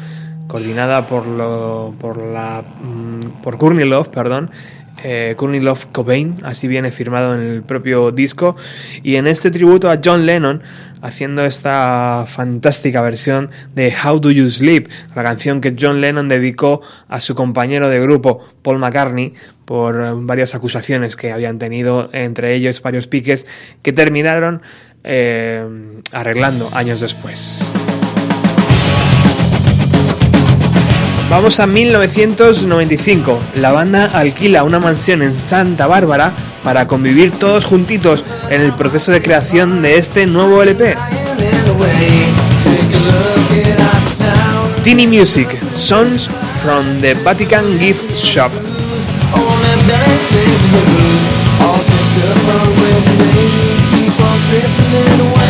coordinada por, lo, por, la, mm, por Courtney Love, perdón, eh, Love Cobain, así viene firmado en el propio disco, y en este tributo a John Lennon, haciendo esta fantástica versión de How Do You Sleep, la canción que John Lennon dedicó a su compañero de grupo, Paul McCartney, por varias acusaciones que habían tenido entre ellos varios piques que terminaron eh, arreglando años después. Vamos a 1995. La banda alquila una mansión en Santa Bárbara para convivir todos juntitos en el proceso de creación de este nuevo LP. Teeny Music, Songs from the Vatican Gift Shop. dances with me. All dressed up with me. Keep on tripping away.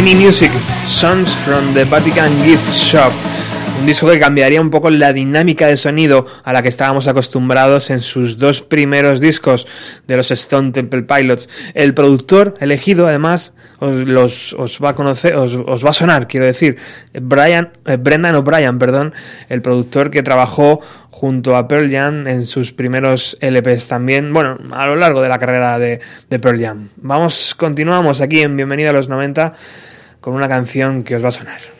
Teeny Music, Songs from the Vatican Gift Shop. Un disco que cambiaría un poco la dinámica de sonido a la que estábamos acostumbrados en sus dos primeros discos de los Stone Temple Pilots. El productor elegido, además, os, los- os va a conocer, os, os va a sonar, quiero decir, Brian, eh, Brendan O'Brien, perdón, el productor que trabajó junto a Pearl Jam en sus primeros LPs también, bueno, a lo largo de la carrera de, Pearl Jam. Vamos, continuamos aquí en Bienvenida a los 90 con una canción que os va a sonar.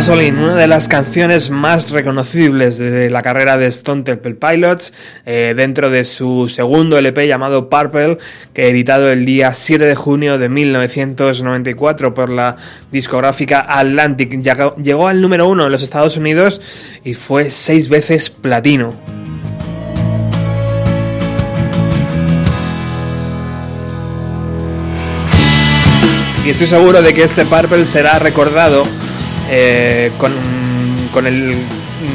Vaseline, una de las canciones más reconocibles de la carrera de Stone Temple Pilots, eh, dentro de su segundo LP llamado Purple, que editado el día 7 de junio de 1994 por la discográfica Atlantic. Llegó al número uno en los Estados Unidos y fue seis veces platino. Y estoy seguro de que este Purple será recordado eh, con, con el,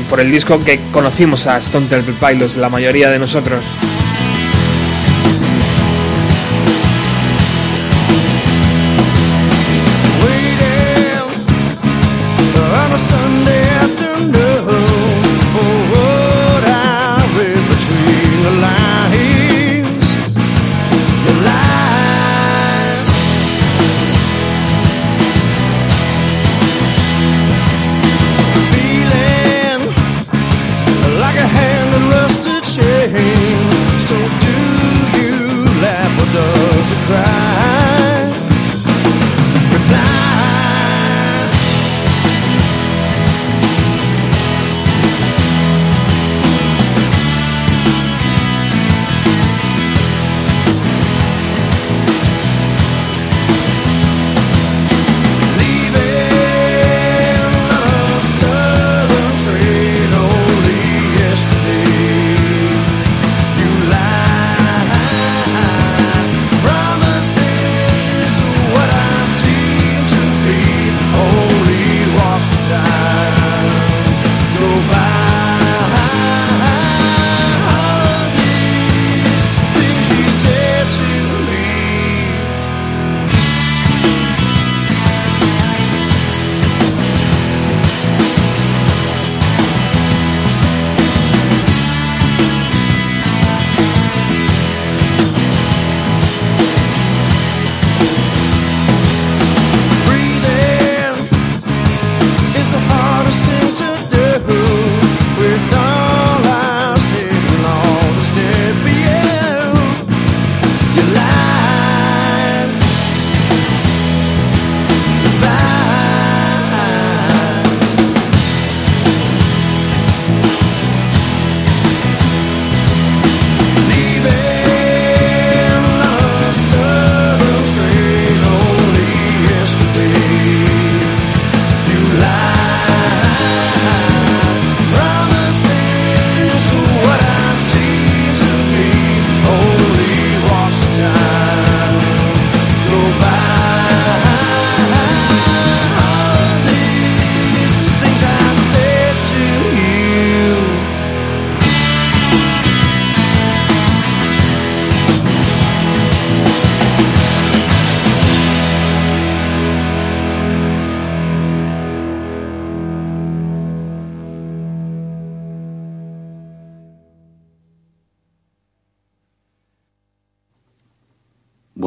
por el disco que conocimos a Stone Temple Pilots, la mayoría de nosotros.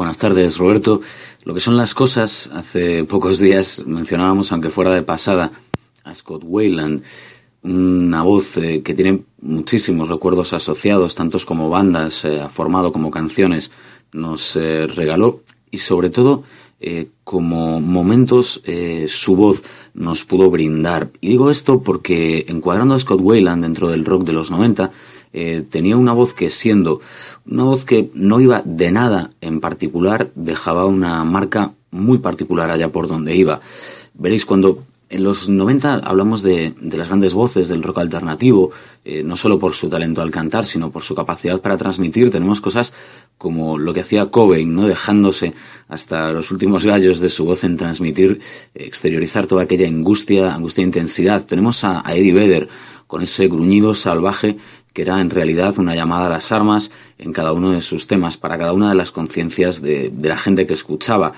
Buenas tardes, Roberto. Lo que son las cosas, hace pocos días mencionábamos, aunque fuera de pasada, a Scott Wayland, una voz eh, que tiene muchísimos recuerdos asociados, tantos como bandas, eh, ha formado como canciones, nos eh, regaló y sobre todo como momentos su voz nos pudo brindar. Y digo esto porque encuadrando a Scott Wayland dentro del rock de los 90, eh, tenía una voz que siendo una voz que no iba de nada en particular, dejaba una marca muy particular allá por donde iba. Veréis, cuando en los 90 hablamos de, de las grandes voces del rock alternativo, eh, no solo por su talento al cantar, sino por su capacidad para transmitir. Tenemos cosas como lo que hacía Cobain, ¿no? dejándose hasta los últimos gallos de su voz en transmitir, exteriorizar toda aquella angustia, angustia e intensidad. Tenemos a, a Eddie Vedder con ese gruñido salvaje que era en realidad una llamada a las armas en cada uno de sus temas, para cada una de las conciencias de, la gente que escuchaba.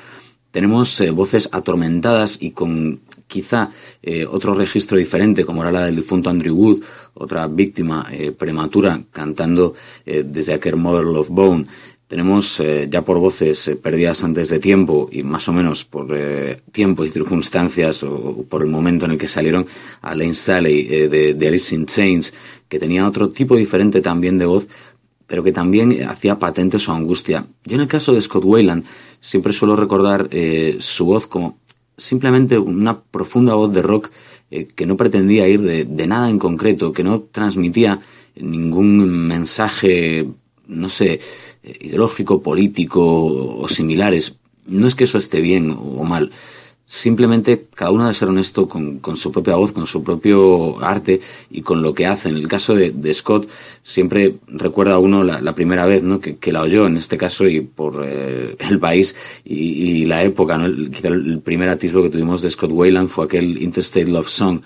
Tenemos eh, voces atormentadas y con quizá eh, otro registro diferente, como era la del difunto Andrew Wood, otra víctima eh, prematura cantando desde aquel Mother Love Bone. Tenemos ya por voces perdidas antes de tiempo y más o menos por tiempo y circunstancias o, por el momento en el que salieron a Lane Staley de Alice in Chains, que tenía otro tipo diferente también de voz, pero que también hacía patente su angustia. Yo en el caso de Scott Wayland siempre suelo recordar eh, su voz como simplemente una profunda voz de rock eh, que no pretendía ir de, nada en concreto, que no transmitía ningún mensaje, no sé, eh, ideológico, político o similares. No es que eso esté bien o mal, simplemente cada uno debe ser honesto con, con su propia voz, con su propio arte y con lo que hace. En el caso de, de Scott, siempre recuerda a uno la, la primera vez ¿no? que, la oyó, en este caso, y por eh, el país y, y la época. ¿no? El- quizá el primer atisbo que tuvimos de Scott Wayland fue aquel Interstate Love Song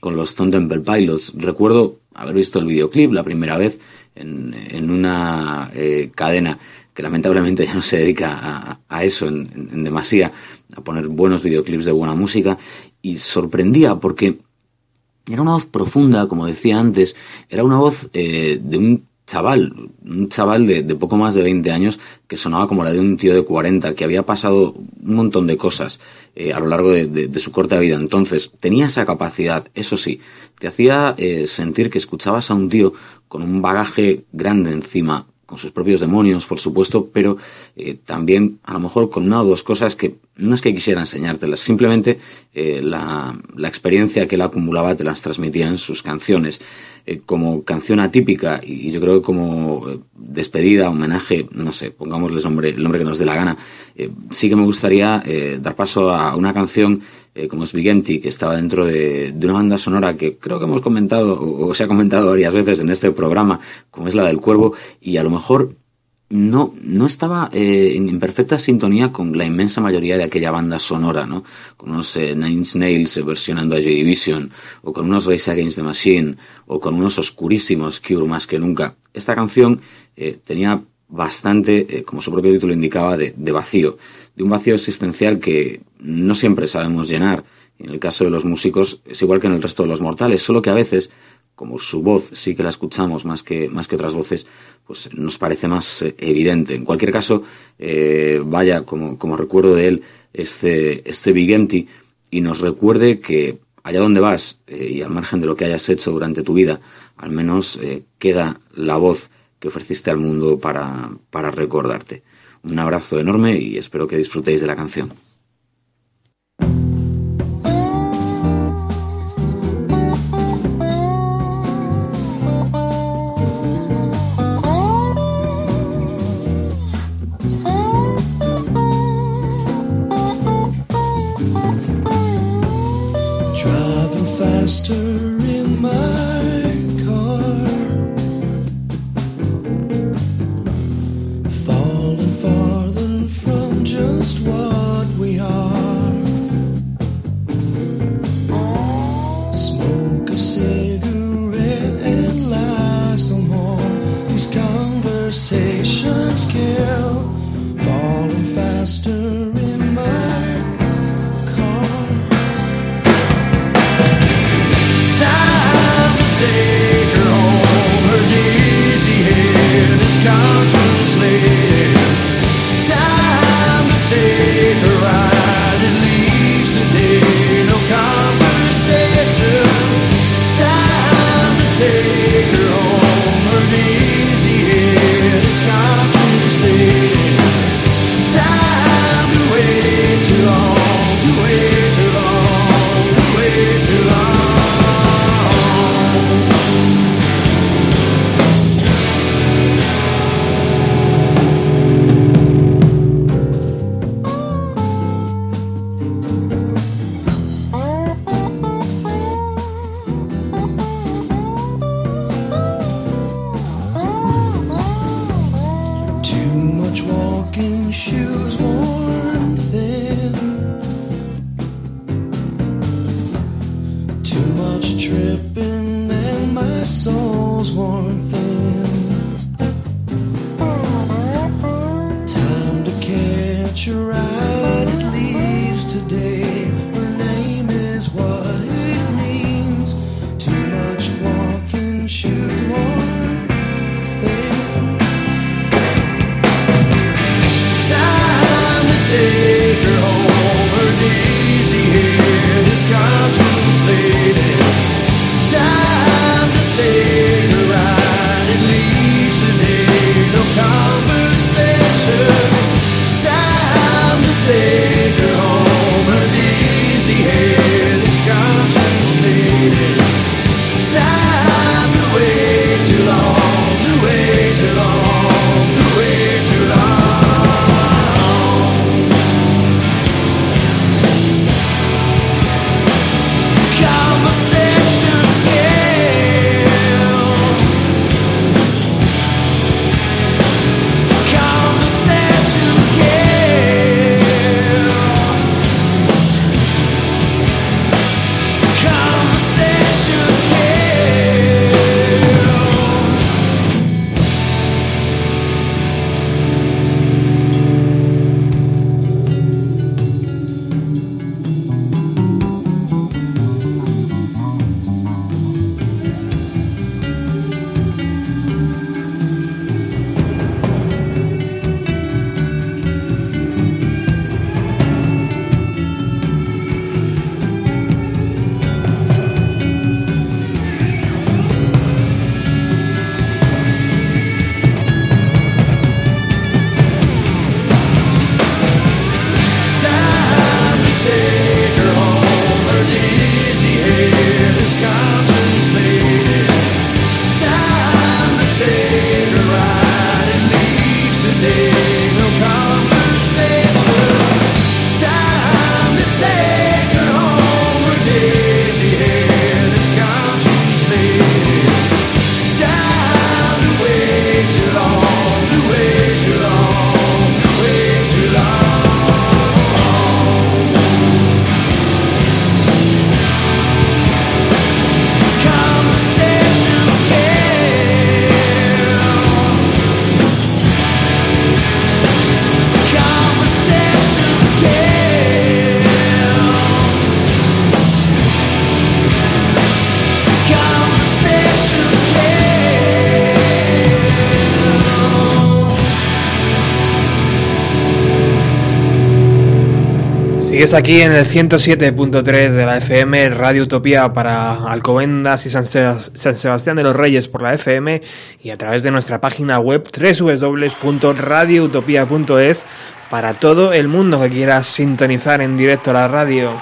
con los Thunderbird Pilots. Recuerdo haber visto el videoclip la primera vez en, en una eh, cadena que lamentablemente ya no se dedica a, eso en, demasía, a poner buenos videoclips de buena música, y sorprendía porque era una voz profunda, como decía antes, era una voz eh, de un chaval, un chaval de, poco más de 20 años que sonaba como la de un tío de 40, que había pasado un montón de cosas eh, a lo largo de, su corta vida. Entonces, tenía esa capacidad, eso sí, te hacía eh, sentir que escuchabas a un tío con un bagaje grande encima, con sus propios demonios, por supuesto, pero eh, también a lo mejor con una o dos cosas que no es que quisiera enseñártelas, simplemente eh, la, la, experiencia que él acumulaba te las transmitía en sus canciones. Eh, como canción atípica y yo creo que como eh, despedida, homenaje, no sé, pongámosles nombre, el nombre que nos dé la gana, sí que me gustaría dar paso a una canción eh, como Empty, que estaba dentro de, una banda sonora que creo que hemos comentado o, se ha comentado varias veces en este programa, como es la del Cuervo, y a lo mejor no, no estaba eh, en, perfecta sintonía con la inmensa mayoría de aquella banda sonora, ¿no? Con unos eh, Nine Inch Nails versionando a Joy Division, o con unos Race Against the Machine, o con unos oscurísimos Cure más que nunca. Esta canción eh, tenía bastante, eh, como su propio título indicaba, de, de, vacío, de un vacío existencial que no siempre sabemos llenar. En el caso de los músicos es igual que en el resto de los mortales, solo que a veces, como su voz sí que la escuchamos más que, más que otras voces, pues nos parece más eh, evidente. En cualquier caso, eh, vaya, como, como recuerdo de él, este, este Big y nos recuerde que allá donde vas, eh, y al margen de lo que hayas hecho durante tu vida, al menos queda la voz que ofreciste al mundo para, para recordarte. Un abrazo enorme y espero que disfrutéis de la canción. Aquí en el 107.3 de la FM, Radio Utopía para Alcobendas y San, Sebastián de los Reyes por la FM y a través de nuestra página web www.radioutopía.es para todo el mundo que quiera sintonizar en directo la radio.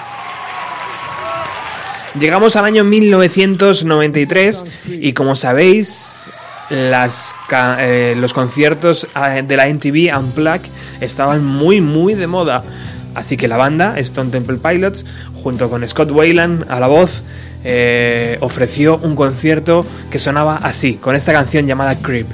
Llegamos al año 1993 y como sabéis, eh, los conciertos eh, de la NTV Unplugged estaban muy muy de moda. Así que la banda, Stone Temple Pilots, junto con Scott Wayland a la voz, eh, ofreció un concierto que sonaba así, con esta canción llamada Creep.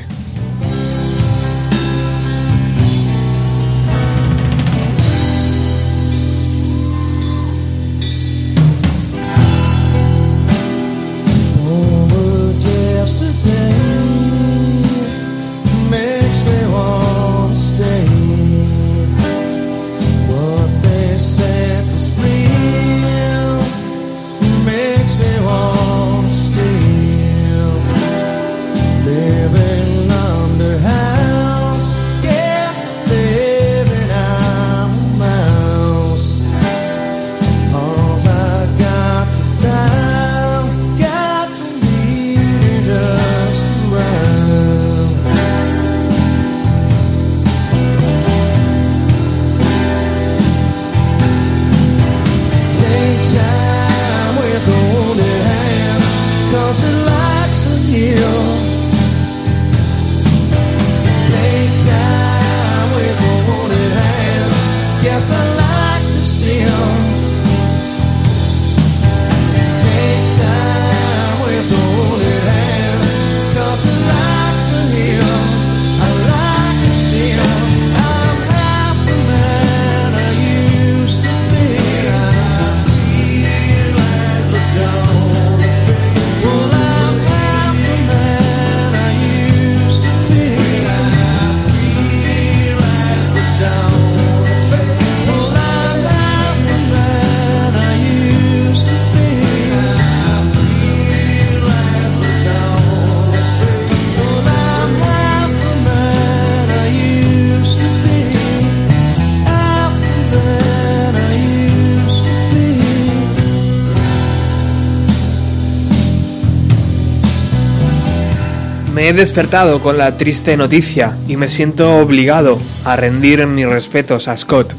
He despertado con la triste noticia y me siento obligado a rendir mis respetos a Scott.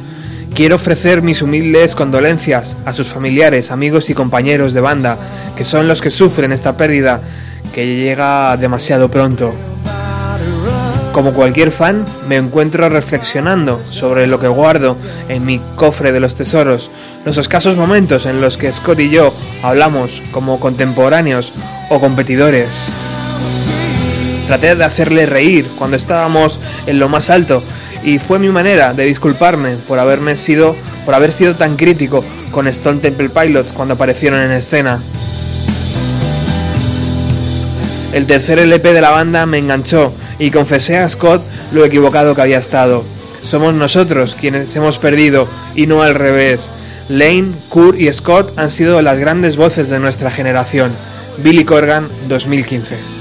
Quiero ofrecer mis humildes condolencias a sus familiares, amigos y compañeros de banda, que son los que sufren esta pérdida que llega demasiado pronto. Como cualquier fan, me encuentro reflexionando sobre lo que guardo en mi cofre de los tesoros, los escasos momentos en los que Scott y yo hablamos como contemporáneos o competidores. Traté de hacerle reír cuando estábamos en lo más alto y fue mi manera de disculparme por haberme sido por haber sido tan crítico con Stone Temple Pilots cuando aparecieron en escena. El tercer LP de la banda me enganchó y confesé a Scott lo equivocado que había estado. Somos nosotros quienes hemos perdido y no al revés. Lane, Kurt y Scott han sido las grandes voces de nuestra generación. Billy Corgan 2015.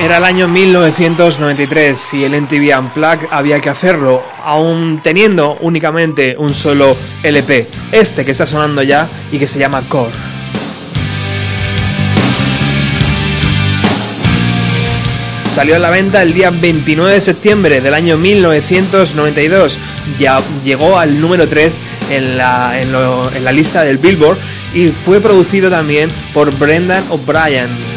Era el año 1993 y el MTV Unplugged había que hacerlo, aún teniendo únicamente un solo LP, este que está sonando ya y que se llama Core. salió a la venta el día 29 de septiembre del año 1992. Ya llegó al número 3 en la, en la, lista del Billboard y fue producido también por Brendan O'Brien.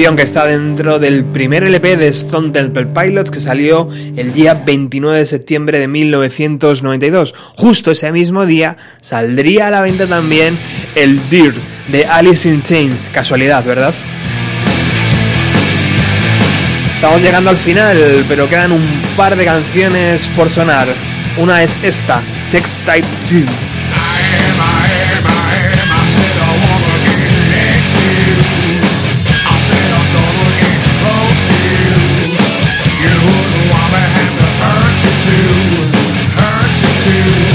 Que está dentro del primer LP de Stone Temple Pilots que salió el día 29 de septiembre de 1992. Justo ese mismo día saldría a la venta también el Dirt de Alice in Chains. Casualidad, ¿verdad? Estamos llegando al final, pero quedan un par de canciones por sonar. Una es esta, Sex Type 2. Y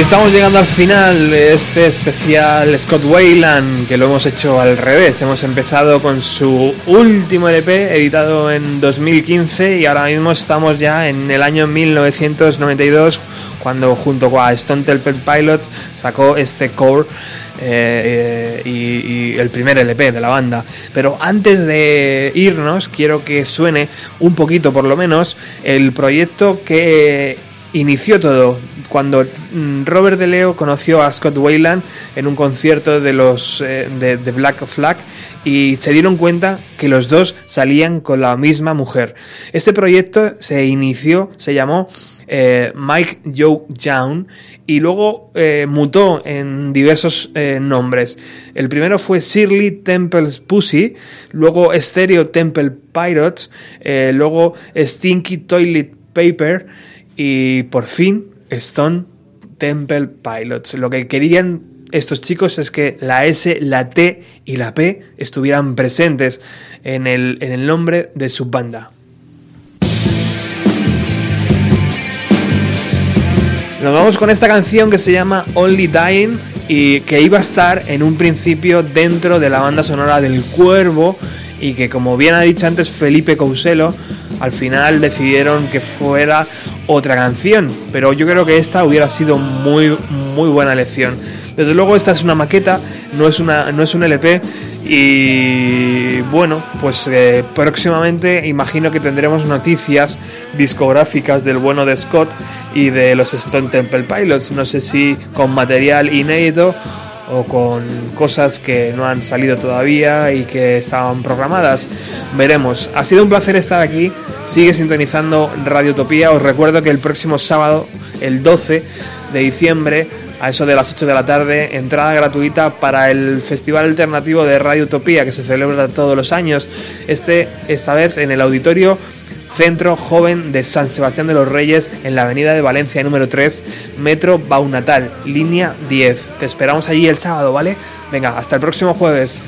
estamos llegando al final de este especial Scott Wayland, que lo hemos hecho al revés. Hemos empezado con su último LP, editado en 2015, y ahora mismo estamos ya en el año 1992, cuando junto a Stone Temple Pilots sacó este core. eh, eh, y, y el primer LP de la banda. Pero antes de irnos, quiero que suene un poquito, por lo menos, el proyecto que inició todo cuando mm, Robert De Leo conoció a Scott Wayland en un concierto de los eh, de, Black Flag y se dieron cuenta que los dos salían con la misma mujer. Este proyecto se inició, se llamó eh, Mike Joe Young y luego eh, mutó en diversos nombres. El primero fue Shirley Temple's Pussy, luego Stereo Temple Pirates, luego Stinky Toilet Paper y por fin Stone Temple Pilots. Lo que querían estos chicos es que la S, la T y la P estuvieran presentes en el, en el nombre de su banda. Nos vamos con esta canción que se llama Only Dying y que iba a estar en un principio dentro de la banda sonora del Cuervo y que como bien ha dicho antes Felipe Couselo, al final decidieron que fuera otra canción, pero yo creo que esta hubiera sido muy muy buena elección. Desde luego esta es una maqueta, no es una no es un LP y bueno, pues eh, próximamente imagino que tendremos noticias discográficas del bueno de Scott y de los Stone Temple Pilots, no sé si con material inédito o con cosas que no han salido todavía y que estaban programadas. Veremos. Ha sido un placer estar aquí. Sigue sintonizando Radio Utopía. Os recuerdo que el próximo sábado, el 12 de diciembre, a eso de las 8 de la tarde, entrada gratuita para el Festival Alternativo de Radio Utopía que se celebra todos los años. Este, esta vez en el auditorio Centro Joven de San Sebastián de los Reyes en la Avenida de Valencia número 3, Metro Baunatal, línea 10. Te esperamos allí el sábado, ¿vale? Venga, hasta el próximo jueves.